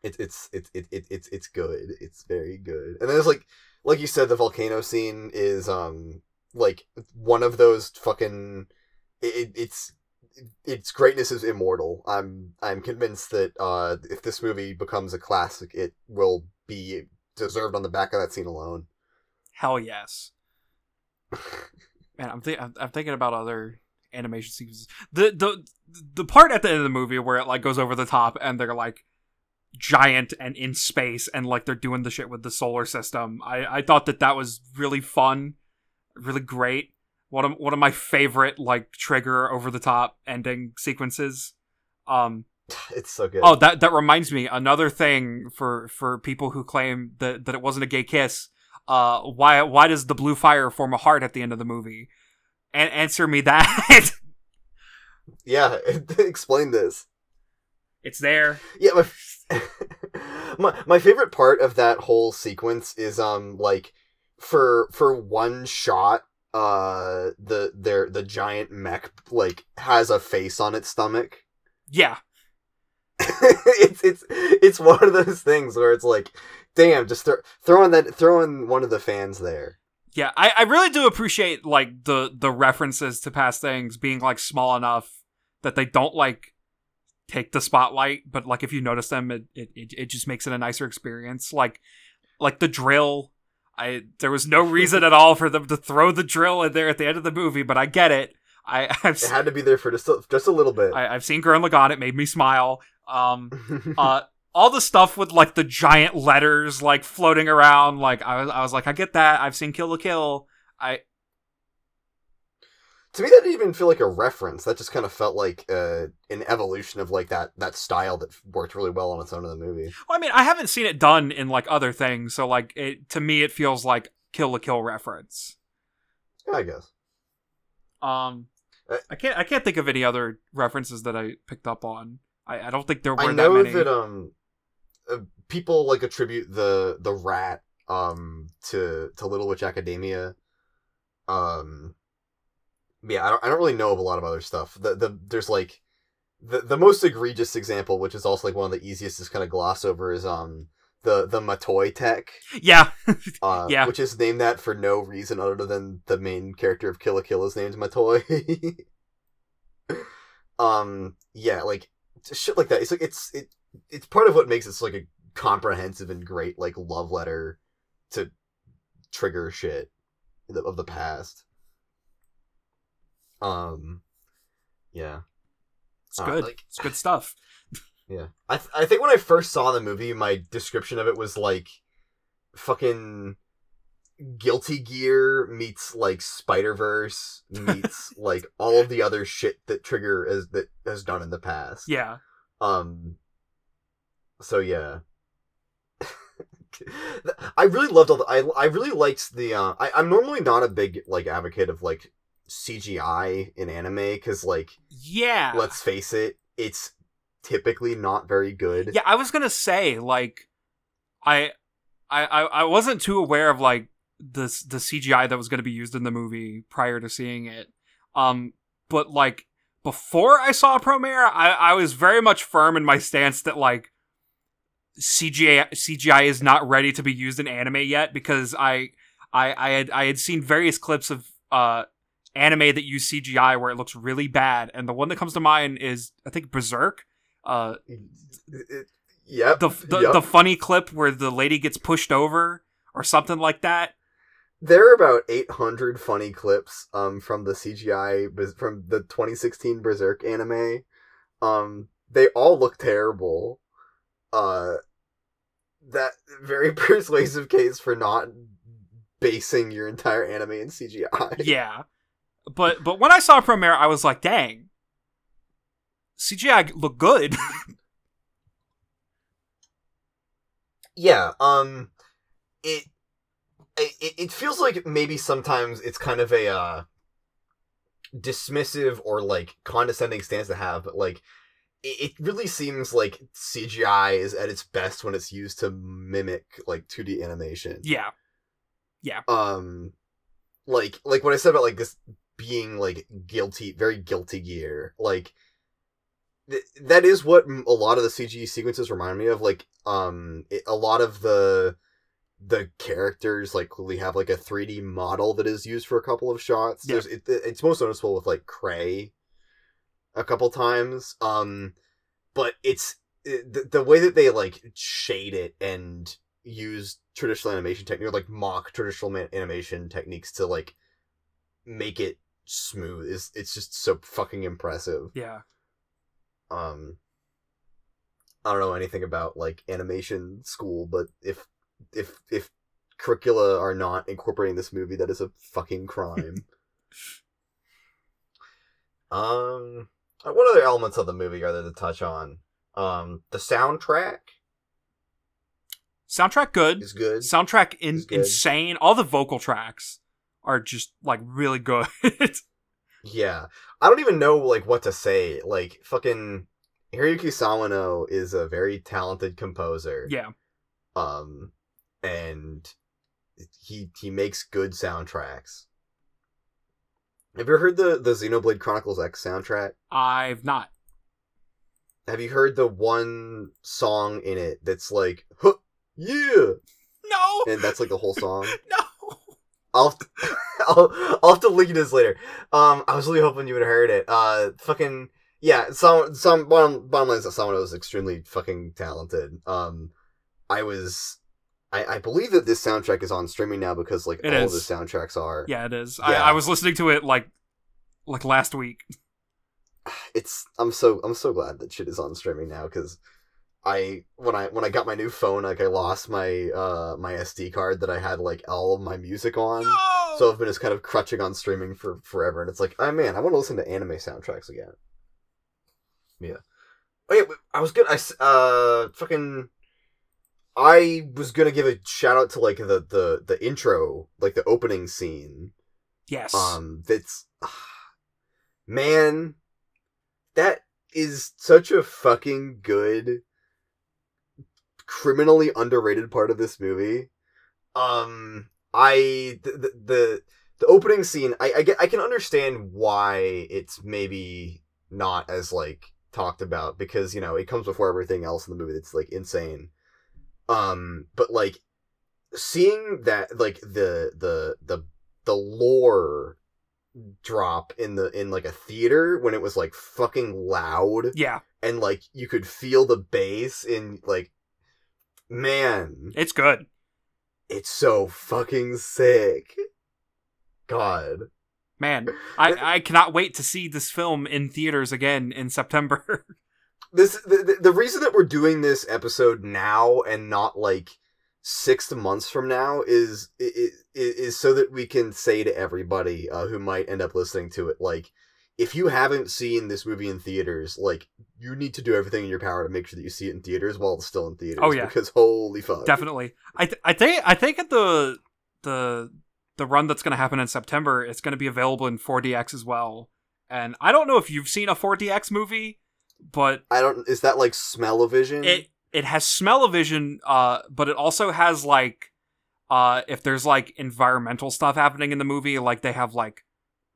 it, it's it's it, it, it's it's good. It's very good. And then there's like like you said the volcano scene is um like one of those fucking it, it, it's its greatness is immortal. I'm i'm convinced that uh if this movie becomes a classic it will be deserved on the back of that scene alone. Hell yes. Man, I'm, I'm I'm thinking about other animation sequences. The the the part at the end of the movie where it like goes over the top and they're like giant and in space and like they're doing the shit with the solar system. I I thought that that was really fun, really great. One of one of my favorite like trigger over the top ending sequences. Um it's so good Oh, that that reminds me. Another thing for for people who claim that that it wasn't a gay kiss. Uh, why why does the blue fire form a heart at the end of the movie? And answer me that. yeah explain this it's there. Yeah, my, my my favorite part of that whole sequence is um like for for one shot uh the their the giant mech like has a face on its stomach. Yeah, it's it's it's one of those things where it's like, damn, just throw throwing that throwing one of the fans there. Yeah. I I really do appreciate like the the references to past things being like small enough that they don't like take the spotlight, but like if you notice them, it it it, just makes it a nicer experience. Like like the drill. I there was no reason at all for them to throw the drill in there at the end of the movie, but I get it. I I've It had to be there for just a, just a little bit. I, I've seen Gurren Lagann. It made me smile. Um, uh, all the stuff with like the giant letters like floating around. Like I was, I was like, I get that. I've seen Kill la Kill. I to me, that didn't even feel like a reference. That just kind of felt like uh, an evolution of like that that style that worked really well on its own in the movie. Well, I mean, I haven't seen it done in like other things, so like it to me, it feels like Kill la Kill reference. Yeah, I guess. Um, Uh, I can't I can't think of any other references that I picked up on. I, I don't think there were I that many. that um, uh, people like attribute the the rat um to to Little Witch Academia. Um, yeah, I don't I don't really know of a lot of other stuff. The the there's like the the most egregious example, which is also like one of the easiest to kind of gloss over, is um the the Matoi tech. yeah, Uh, Yeah. Which is named that for no reason other than the main character of Kill la Kill is named Matoi. um, yeah, like shit like that. It's like it's it it's part of what makes it like a comprehensive and great like love letter to trigger shit of the past. Um, yeah, It's Uh, good. like- it's good stuff. yeah. I th- I think when I first saw the movie, my description of it was like, fucking. Guilty Gear meets like Spider Verse meets like all of the other shit that Trigger has that has done in the past. Yeah. Um. So yeah. I really loved all the. I I really liked the. Uh, I I'm normally not a big like advocate of like CGI in anime because like Yeah. let's face it, it's typically not very good. Yeah, I was gonna say like, I, I, I wasn't too aware of like the the CGI that was gonna be used in the movie prior to seeing it. Um, but like before I saw Promare, I I was very much firm in my stance that like CGI CGI is not ready to be used in anime yet because I I I had I had seen various clips of uh anime that use CGI where it looks really bad, and the one that comes to mind is I think Berserk. Uh, yep. the the, yep. the funny clip where the lady gets pushed over or something like that. there are about 800 funny clips um from the CGI from the 2016 Berserk anime. Um they all look terrible. Uh that very persuasive case for not basing your entire anime in CGI. Yeah, but but when I saw Promare, I was like, dang, CGI look good. Yeah, um it it it feels like maybe sometimes it's kind of a uh dismissive or like condescending stance to have, but like it, really seems like CGI is at its best when it's used to mimic like 2D animation. yeah, Yeah. Um like like what I said about like this being like guilty, very guilty gear. Like th- that is what m- a lot of the CG sequences remind me of. Like um, it, a lot of the the characters like we have like a 3D model that is used for a couple of shots. Yeah. There's it, it's most noticeable with like Kray a couple times. Um, but it's the, the way that they like shade it and use traditional animation technique or like mock traditional ma- animation techniques to like make it smooth is it's just so fucking impressive yeah. um i don't know anything about like animation school but if if if curricula are not incorporating this movie that is a fucking crime um what other elements of the movie are there to touch on um the soundtrack Soundtrack good. is good Soundtrack in, Is good. insane. All the vocal tracks are just like really good. Yeah. I don't even know like what to say. Like fucking Hiroyuki Sawano is a very talented composer. yeah, Um and he he makes good soundtracks. Have you heard the the Xenoblade Chronicles X soundtrack? I've not. Have you heard the one song in it that's like huh, yeah, No, and that's like the whole song? no. I'll have, to, I'll, I'll have to link this later. Um, I was really hoping you would have heard it. Uh, fucking yeah. Some some bottom bottom line is that someone was extremely fucking talented. Um, I was, I I believe that this soundtrack is on streaming now because like It all is. of the soundtracks are. Yeah, it is. I, Yeah. I was listening to it like like last week. It's I'm so I'm so glad that shit is on streaming now because. I when I when I got my new phone, like I lost my uh my SD card that I had like all of my music on. No! So I've been just kind of crutching on streaming for forever, and it's like, oh man, I want to listen to anime soundtracks again. Yeah. Oh yeah, I was good. I uh, fucking, I was gonna give a shout out to like the the the intro, like the opening scene. yes. Um, that's, man, that is such a fucking good, criminally underrated part of this movie. Um, I the the the, the opening scene, I I, get, I can understand why it's maybe not as like talked about because you know it comes before everything else in the movie that's like insane. Um, but like seeing that like the the the the lore drop in the in like a theater when it was like fucking loud yeah, and like you could feel the bass in like man it's good. it's so fucking sick. God. Man, I, I cannot wait to see this film in theaters again in September. This the, the, reason that we're doing this episode now and not like six months from now is is, is so that we can say to everybody uh, who might end up listening to it like if you haven't seen this movie in theaters like you need to do everything in your power to make sure that you see it in theaters while it's still in theaters Oh, yeah. because holy fuck Definitely. I th- I think I think at the the the run that's going to happen in September, it's going to be available in 4DX as well. And I don't know if you've seen a 4DX movie, but i don't is that like smell-o-vision? It it has smell-o-vision uh but it also has like uh if there's like environmental stuff happening in the movie like they have like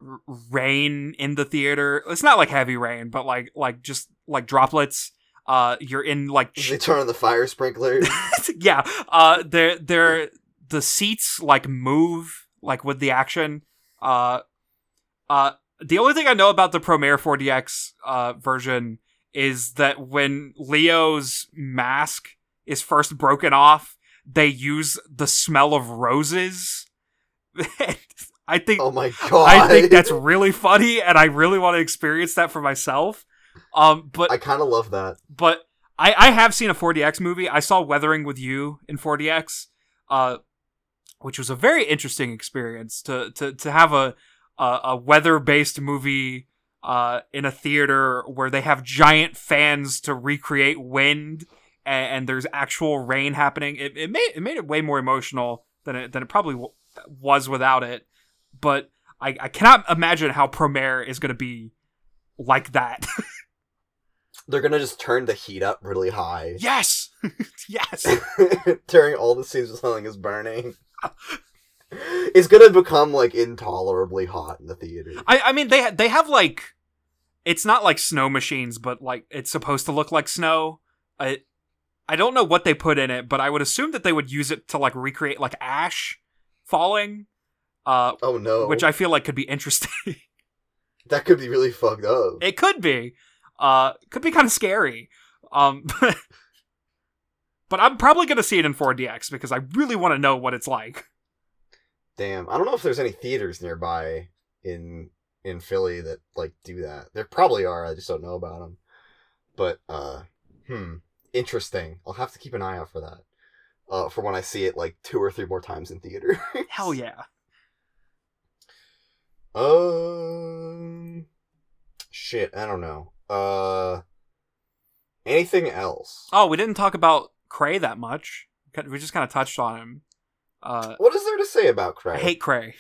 r- rain in the theater. It's not like heavy rain but like like just like droplets. Uh you're in like sh- they turn on the fire sprinkler. Yeah uh they're they're the seats like move like with the action. Uh uh the only thing i know about the promare 4dx uh version is that when leo's mask is first broken off they use the smell of roses. I think oh my god. i think that's really funny and i really want to experience that for myself. Um but i kind of love that. But I, I have seen a 4DX movie. I saw Weathering with You in 4DX, uh, which was a very interesting experience to to to have a a, a weather based movie uh, in a theater where they have giant fans to recreate wind and, and there's actual rain happening. It, it made it made it way more emotional than it than it probably w- was without it. But I, I cannot imagine how Promare is going to be like that. they're gonna just turn the heat up really high yes, yes. during all the scenes where something is burning. it's gonna become like intolerably hot in the theater. I, I mean they they have like it's not like snow machines, but like it's supposed to look like snow. I I don't know what they put in it, but I would assume that they would use it to like recreate like ash falling, uh, Oh no! which I feel like could be interesting. that could be really fucked up. it could be, uh, could be kind of scary. Um, but, but I'm probably gonna see it in 4DX because I really want to know what it's like. Damn, I don't know if there's any theaters nearby in in Philly that like do that. There probably are. I just don't know about them. But uh, hmm, interesting. I'll have to keep an eye out for that. Uh, for when I see it like two or three more times in theater. Hell yeah. Um, shit, I don't know. Uh, anything else? Oh, we didn't talk about Kray that much. We just kind of touched on him. Uh, What is there to say about Kray? I hate Kray.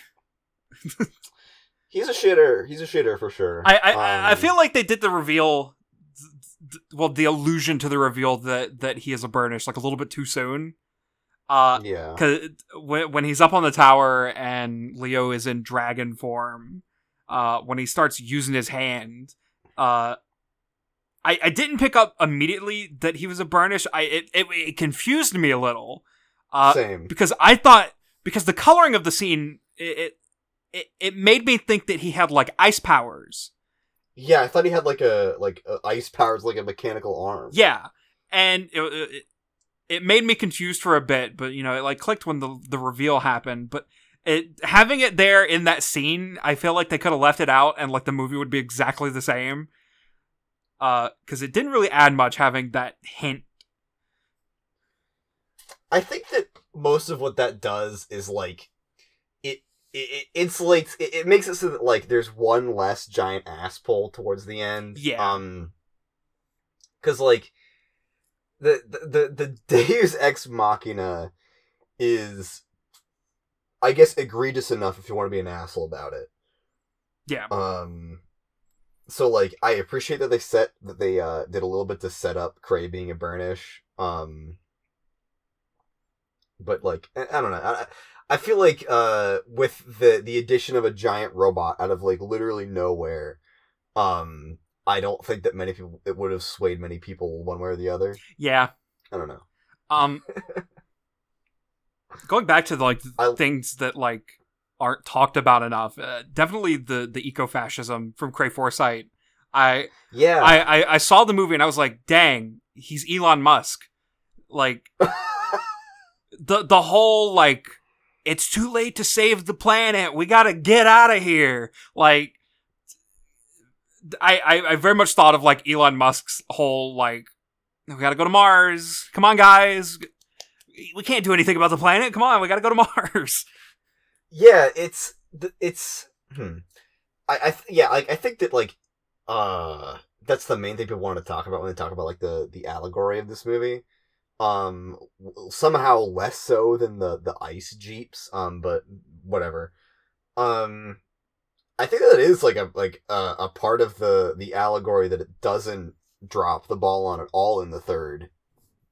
He's a shitter. He's a shitter for sure. I I, I- I Um, feel like they did the reveal, well, the allusion to the reveal that that he is a burnish like a little bit too soon. Uh, Yeah. because when when he's up on the tower and Leo is in dragon form, uh, when he starts using his hand, uh. I, I didn't pick up immediately that he was a burnish. I it, it, it confused me a little. Uh, Same. because I thought because the coloring of the scene it, it it it made me think that he had like ice powers. Yeah, I thought he had like a like a ice powers, like a mechanical arm. Yeah, and it, it it made me confused for a bit, but you know it like clicked when the the reveal happened. But it having it there in that scene, I feel like they could have left it out and like the movie would be exactly the same. Uh, because it didn't really add much having that hint. I think that most of what that does is like it it, it insulates it, it makes it so that like there's one less giant ass pull towards the end. Yeah. Um cuz like the the the, the Deus ex machina is I guess egregious enough if you want to be an asshole about it. Yeah, Um so like I appreciate that they set that they uh did a little bit to set up Kray being a burnish. Um but like I, I don't know. I, I feel like uh with the the addition of a giant robot out of like literally nowhere, um I don't think that many people it would have swayed many people one way or the other. yeah. I don't know. Um, going back to like I- things that like aren't talked about enough. Uh, definitely the the ecofascism from Kray Foresight. I, Yeah. I I I saw the movie and I was like, dang, he's Elon Musk. Like the the whole like it's too late to save the planet. We got to get out of here. Like I, I I very much thought of like Elon Musk's whole like we got to go to Mars. Come on guys. We can't do anything about the planet. Come on, we got to go to Mars. Yeah, it's it's hmm. I I th- yeah, like I think that like uh that's the main thing people want to talk about when they talk about like the the allegory of this movie um somehow less so than the the ice jeeps um but whatever um i think that is like a like a, a part of the the allegory that it doesn't drop the ball on at all in the third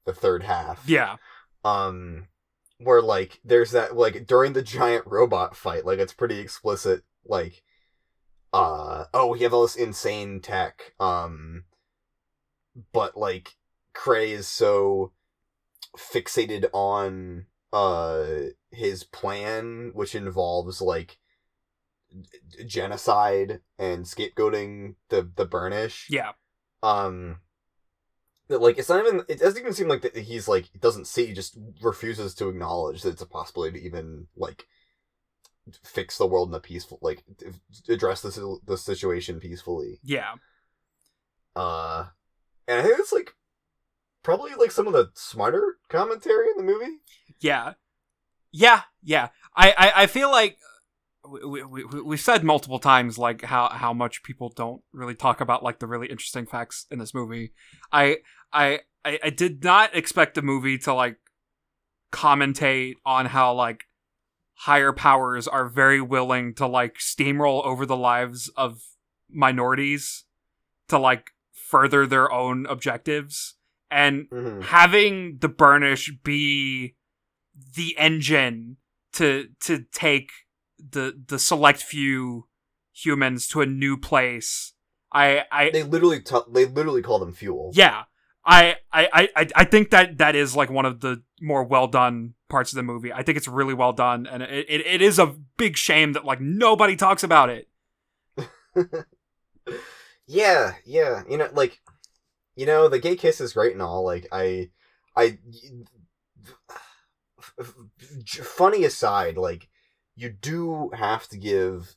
the third half Yeah. um where like there's that like during the giant robot fight like it's pretty explicit like uh oh we have all this insane tech um but like Kray is so fixated on uh his plan which involves like genocide and scapegoating the the burnish Yeah. um that like it's not even it doesn't even seem like that he's like doesn't see he just refuses to acknowledge that it's a possibility to even like fix the world in a peaceful like address this the situation peacefully Yeah. uh and i think it's like probably like some of the smarter commentary in the movie Yeah. Yeah. Yeah. I, I, I feel like we, we, we, we've said multiple times like how, how much people don't really talk about like the really interesting facts in this movie. I, I, I, I did not expect the movie to like commentate on how like higher powers are very willing to like steamroll over the lives of minorities to like further their own objectives and mm-hmm. having the burnish be the engine to to take the the select few humans to a new place i i they literally t- they literally call them fuel. Yeah. I, I i i think that that is like one of the more well done parts of the movie. I think it's really well done and it, it, it is a big shame that like nobody talks about it. Yeah yeah. You know like you know the gay kiss is great and all like i i funny aside like you do have to give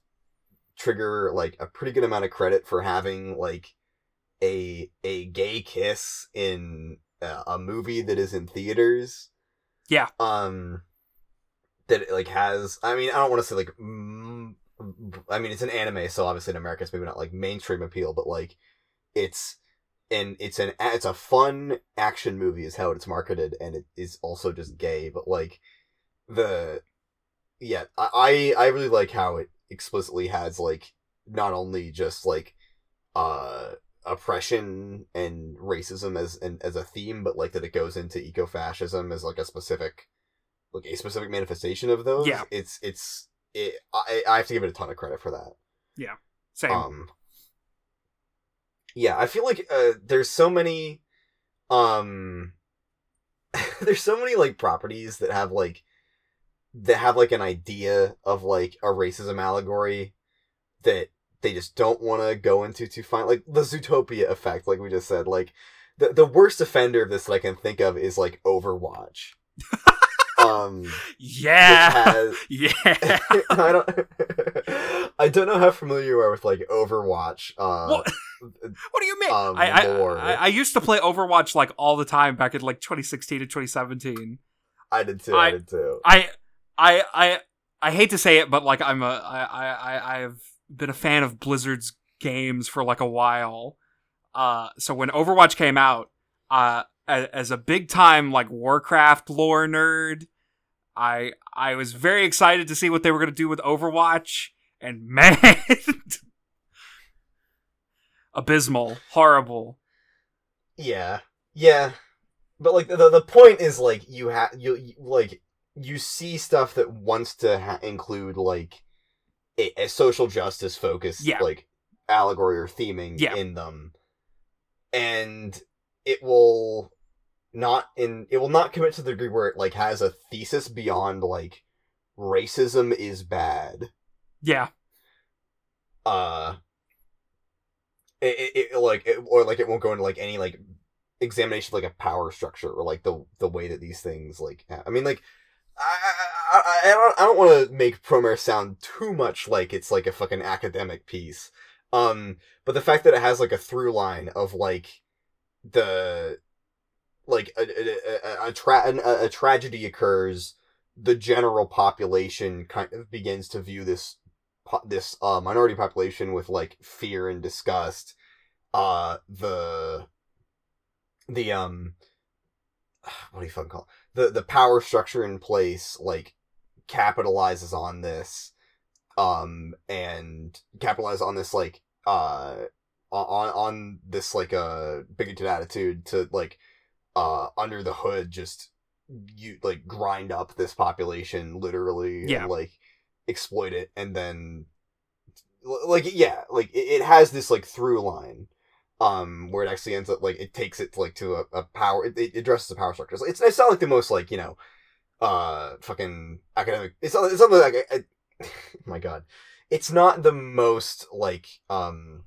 trigger like a pretty good amount of credit for having like a a gay kiss in uh, a movie that is in theaters Yeah. um that it, like has i mean i don't want to say like mm, i mean it's an anime so obviously in america it's maybe not like mainstream appeal but like it's and it's an it's a fun action movie is how it's marketed and it is also just gay but like the yeah i i really like how it explicitly has like not only just like uh oppression and racism as and as a theme but like that it goes into ecofascism as like a specific like a specific manifestation of those. Yeah. it's it's it i i have to give it a ton of credit for that. Yeah, same. Um yeah i feel like uh there's so many um there's so many like properties that have like that have like an idea of like a racism allegory that they just don't want to go into to find like the zootopia effect like we just said like the the worst offender of this that i can think of is like overwatch um yeah has yeah I don't. I don't know how familiar you are with like Overwatch. Uh, What? What do you mean? Um, I, I. I used to play Overwatch like all the time back in like 2016 to 2017. I did too. I, I- did too. I I I I hate to say it, but like I'm a I I I I've been a fan of Blizzard's games for like a while. Uh, so when Overwatch came out, uh, as, as a big time like Warcraft lore nerd, I I was very excited to see what they were gonna do with Overwatch, and man, abysmal, horrible. Yeah, yeah, but like the the point is like you have you, you like you see stuff that wants to ha- include like a, a social justice focus, Yeah. like allegory or theming Yeah. in them, and it will not in it will not commit to the degree where it like has a thesis beyond like racism is bad. Yeah, uh it, it, it like it, or like it won't go into like any like examination of like a power structure or like the the way that these things like i mean like I, I don't, I don't want to make Promare sound too much like it's like a fucking academic piece. Um, but the fact that it has like a through line of like the like a a, a, a, tra- a, a tragedy occurs, the general population kind of begins to view this this uh, minority population with like fear and disgust. Uh, the the um, what do you fucking call it? the the power structure in place like capitalizes on this um and capitalize on this like uh on on this like uh bigoted attitude to like uh under the hood just you like grind up this population literally Yeah. and like exploit it and then like yeah like it, it has this like through line um where it actually ends up like it takes it like to a, a power it, it addresses the power structures it's, it's not like the most like you know uh fucking academic it's not, it's not like a, a- my god it's not the most like um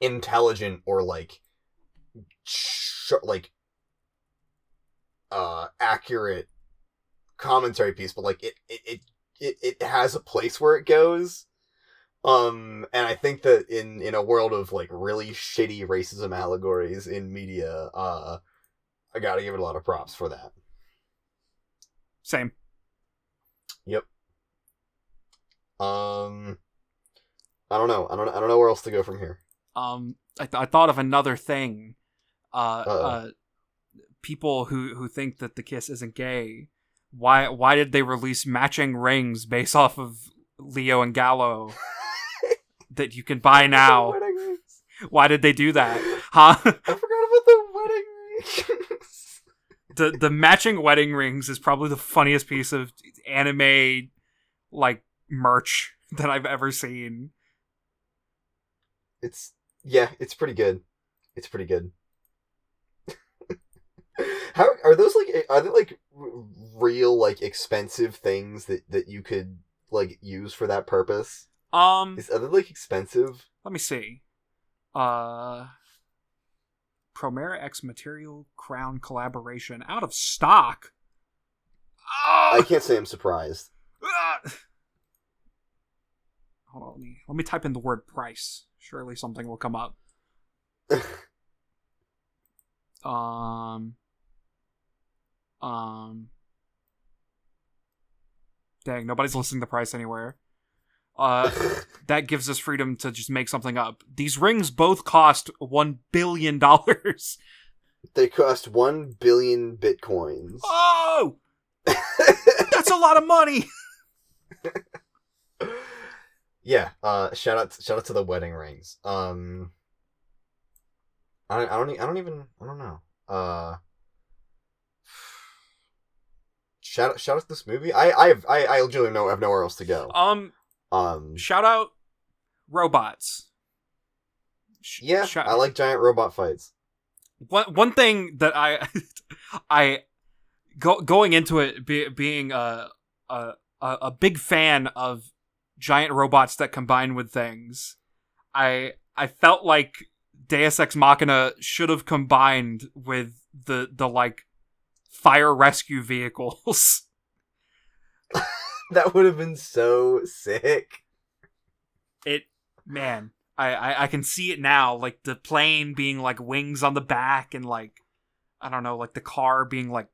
intelligent or like sh- like uh accurate commentary piece but like it it, it it it has a place where it goes um and i think that in in a world of like really shitty racism allegories in media uh i gotta give it a lot of props for that Same. Yep. Um i don't know i don't i don't know where else to go from here Um, I, th- I thought of another thing. Uh, Uh-oh. uh, people who who think that the kiss isn't gay. Why why did they release matching rings based off of Lio and Galo that you can buy now? Why did they do that? Huh? i forgot about the wedding rings the the matching wedding rings is probably the funniest piece of anime like merch that I've ever seen. it's yeah it's pretty good it's pretty good how are those like are they like real like expensive things that that you could like use for that purpose Um, is are they like expensive let me see. Uh, Promare X Material Crown collaboration out of stock. i Ah! can't say i'm surprised Ah! Hold on, let me let me type in the word price. Surely something will come up. Um. Um. Dang, nobody's listing the price anywhere. Uh, that gives us freedom to just make something up. These rings both cost one billion dollars. they cost 1 billion bitcoins Oh, that's a lot of money. yeah uh shout out shout out to the wedding rings um i don't i don't, I don't even i don't know uh shout out shout out to this movie i i i i legitimately know have nowhere else to go Um, um shout out robots. Sh- yeah shout- i like giant robot fights one one thing that I I go, going into it be, being a, a a a big fan of giant robots that combine with things. I I felt like Deus Ex Machina should have combined with the the like fire rescue vehicles. that would have been so sick It man, I, I I can see it now. Like the plane being like wings on the back and like I don't know, like the car being like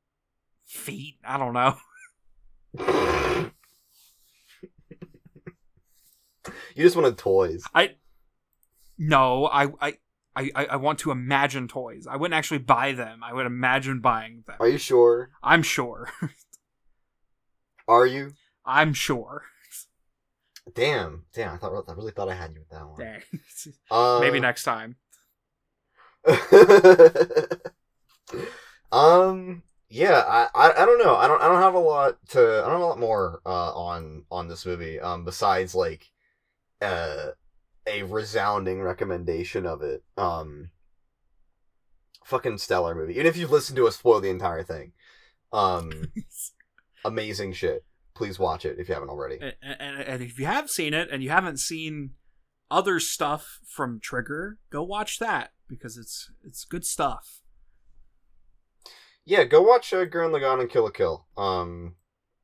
feet. I don't know. you just wanted toys I no, I I I I I want to imagine toys. I wouldn't actually buy them. I would imagine buying them. are you sure I'm sure. are you I'm sure. damn damn i thought i really thought i had you with that one Dang. uh, Maybe next time. um yeah I, I i don't know i don't i don't have a lot to i don't have a lot more uh on on this movie um besides like uh a resounding recommendation of it. Um fucking stellar movie. Even if you've listened to us spoil the entire thing um amazing shit. Please watch it if you haven't already. And, and, and if you have seen it and you haven't seen other stuff from Trigger, go watch that because it's it's good stuff. yeah go watch uh, Gurren Lagann and Kill la Kill. Um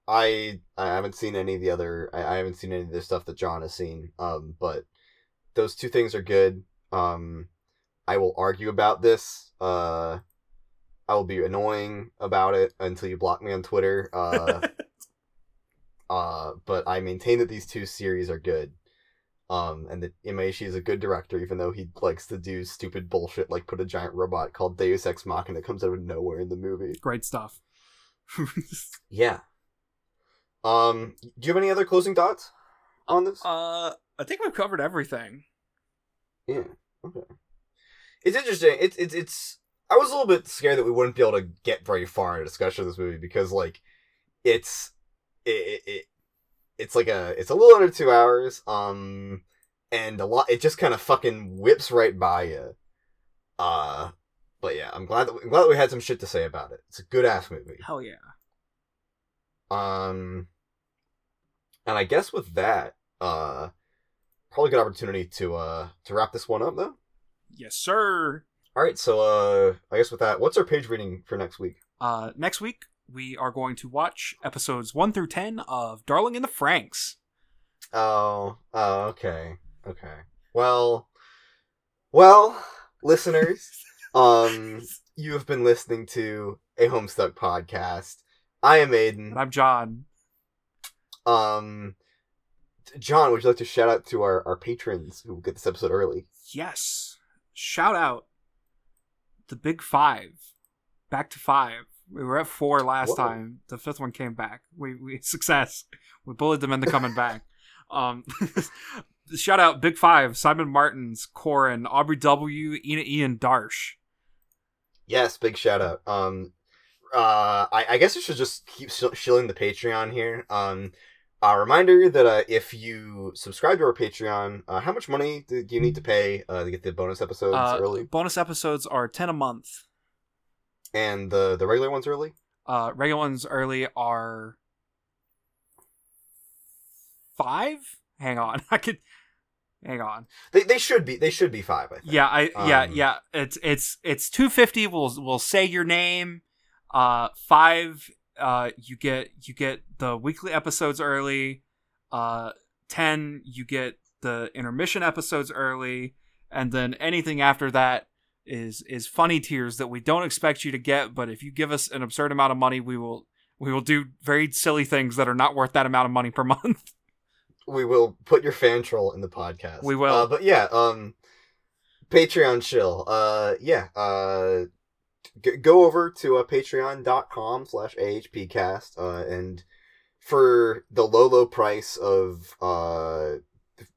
I I haven't seen any of the other I, I haven't seen any of the stuff that John has seen. Um, but those two things are good. Um, I will argue about this. Uh, I will be annoying about it until you block me on Twitter. Uh, uh, but I maintain that these two series are good. Um, and that Imaishi is a good director, even though he likes to do stupid bullshit like put a giant robot called Deus Ex Machina that comes out of nowhere in the movie. Great stuff. Yeah. Um, do you have any other closing thoughts on this? uh, I think we've covered everything. Yeah. Okay. It's interesting. It's it's it's. I was a little bit scared that we wouldn't be able to get very far in a discussion of this movie because like, it's it, it, it it's like a it's a little under two hours. Um, and a lot. It just kind of fucking whips right by you. Uh, but yeah, I'm glad that we, I'm glad that we had some shit to say about it. It's a good ass movie. Hell yeah. Um, and I guess with that, uh, probably good opportunity to uh to wrap this one up though. Yes, sir. All right, so uh, I guess with that, what's our page reading for next week? Uh, next week we are going to watch episodes one through ten of Darling in the Franxx. Oh, oh, okay, okay. Well, well, listeners, um, you have been listening to a Homestuck podcast. I am Aidan. And I'm John. Um, John, would you like to shout out to our our patrons who get this episode early? Yes. Shout out the Big Five. Back to five. We were at four last Whoa. time. The fifth one came back. We we success. We bullied them into coming back. Um, shout out Big Five: Simon Martins, Corin, Aubrey W, Ina Ian Darsh. Yes, big shout out. Um, uh, I, I guess we should just keep sh- shilling the Patreon here. Um, a reminder that uh, if you subscribe to our Patreon, uh, how much money do you need to pay uh, to get the bonus episodes Uh, early bonus episodes are ten a month. and the the regular ones early? Uh, regular ones early are five. Hang on, I could. Hang on. They, they should be they should be five. I think. Yeah, I yeah Um, yeah. It's it's it's two fifty. We'll we'll say your name. Uh, five. Uh, you get you get the weekly episodes early. Uh, ten. You get the intermission episodes early, and then anything after that is is funny tiers that we don't expect you to get. But if you give us an absurd amount of money, we will we will do very silly things that are not worth that amount of money per month. we will put your fan troll in the podcast. We will. Uh, but yeah, um, Patreon chill. Uh, yeah. Uh, g- go over to uh, patreon.com slash ahpcast. Uh, and for the low, low price of uh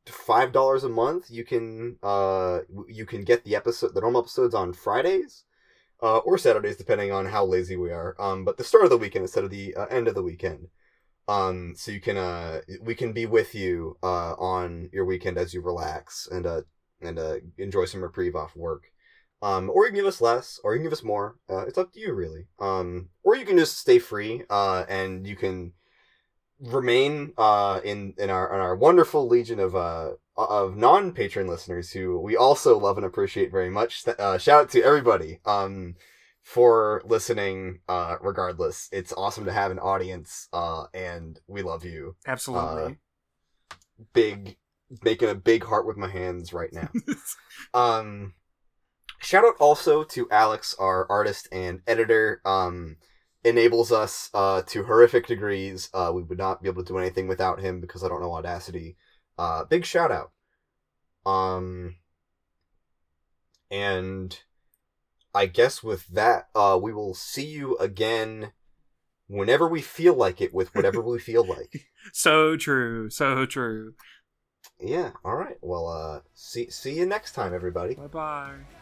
five dollars a month, you can uh you can get the episode the normal episodes on Fridays. Uh, or Saturdays, depending on how lazy we are. Um, but the start of the weekend instead of the uh, end of the weekend um so you can uh we can be with you uh on your weekend as you relax and uh and uh enjoy some reprieve off work um or you can give us less or you can give us more. Uh it's up to you really. Um or you can just stay free uh and you can remain uh in in our in our wonderful legion of uh of non-patron listeners who we also love and appreciate very much. Uh shout out to everybody um for listening uh regardless. It's awesome to have an audience uh and we love you. Absolutely. big making a big heart with my hands right now. Um shout out also to alex our artist and editor um enables us uh to horrific degrees. Uh we would not be able to do anything without him because i don't know audacity. Uh big shout out. Um and i guess with that uh we will see you again whenever we feel like it with whatever we feel like. So true. So true. yeah. All right. Well uh see see you next time everybody. Bye bye.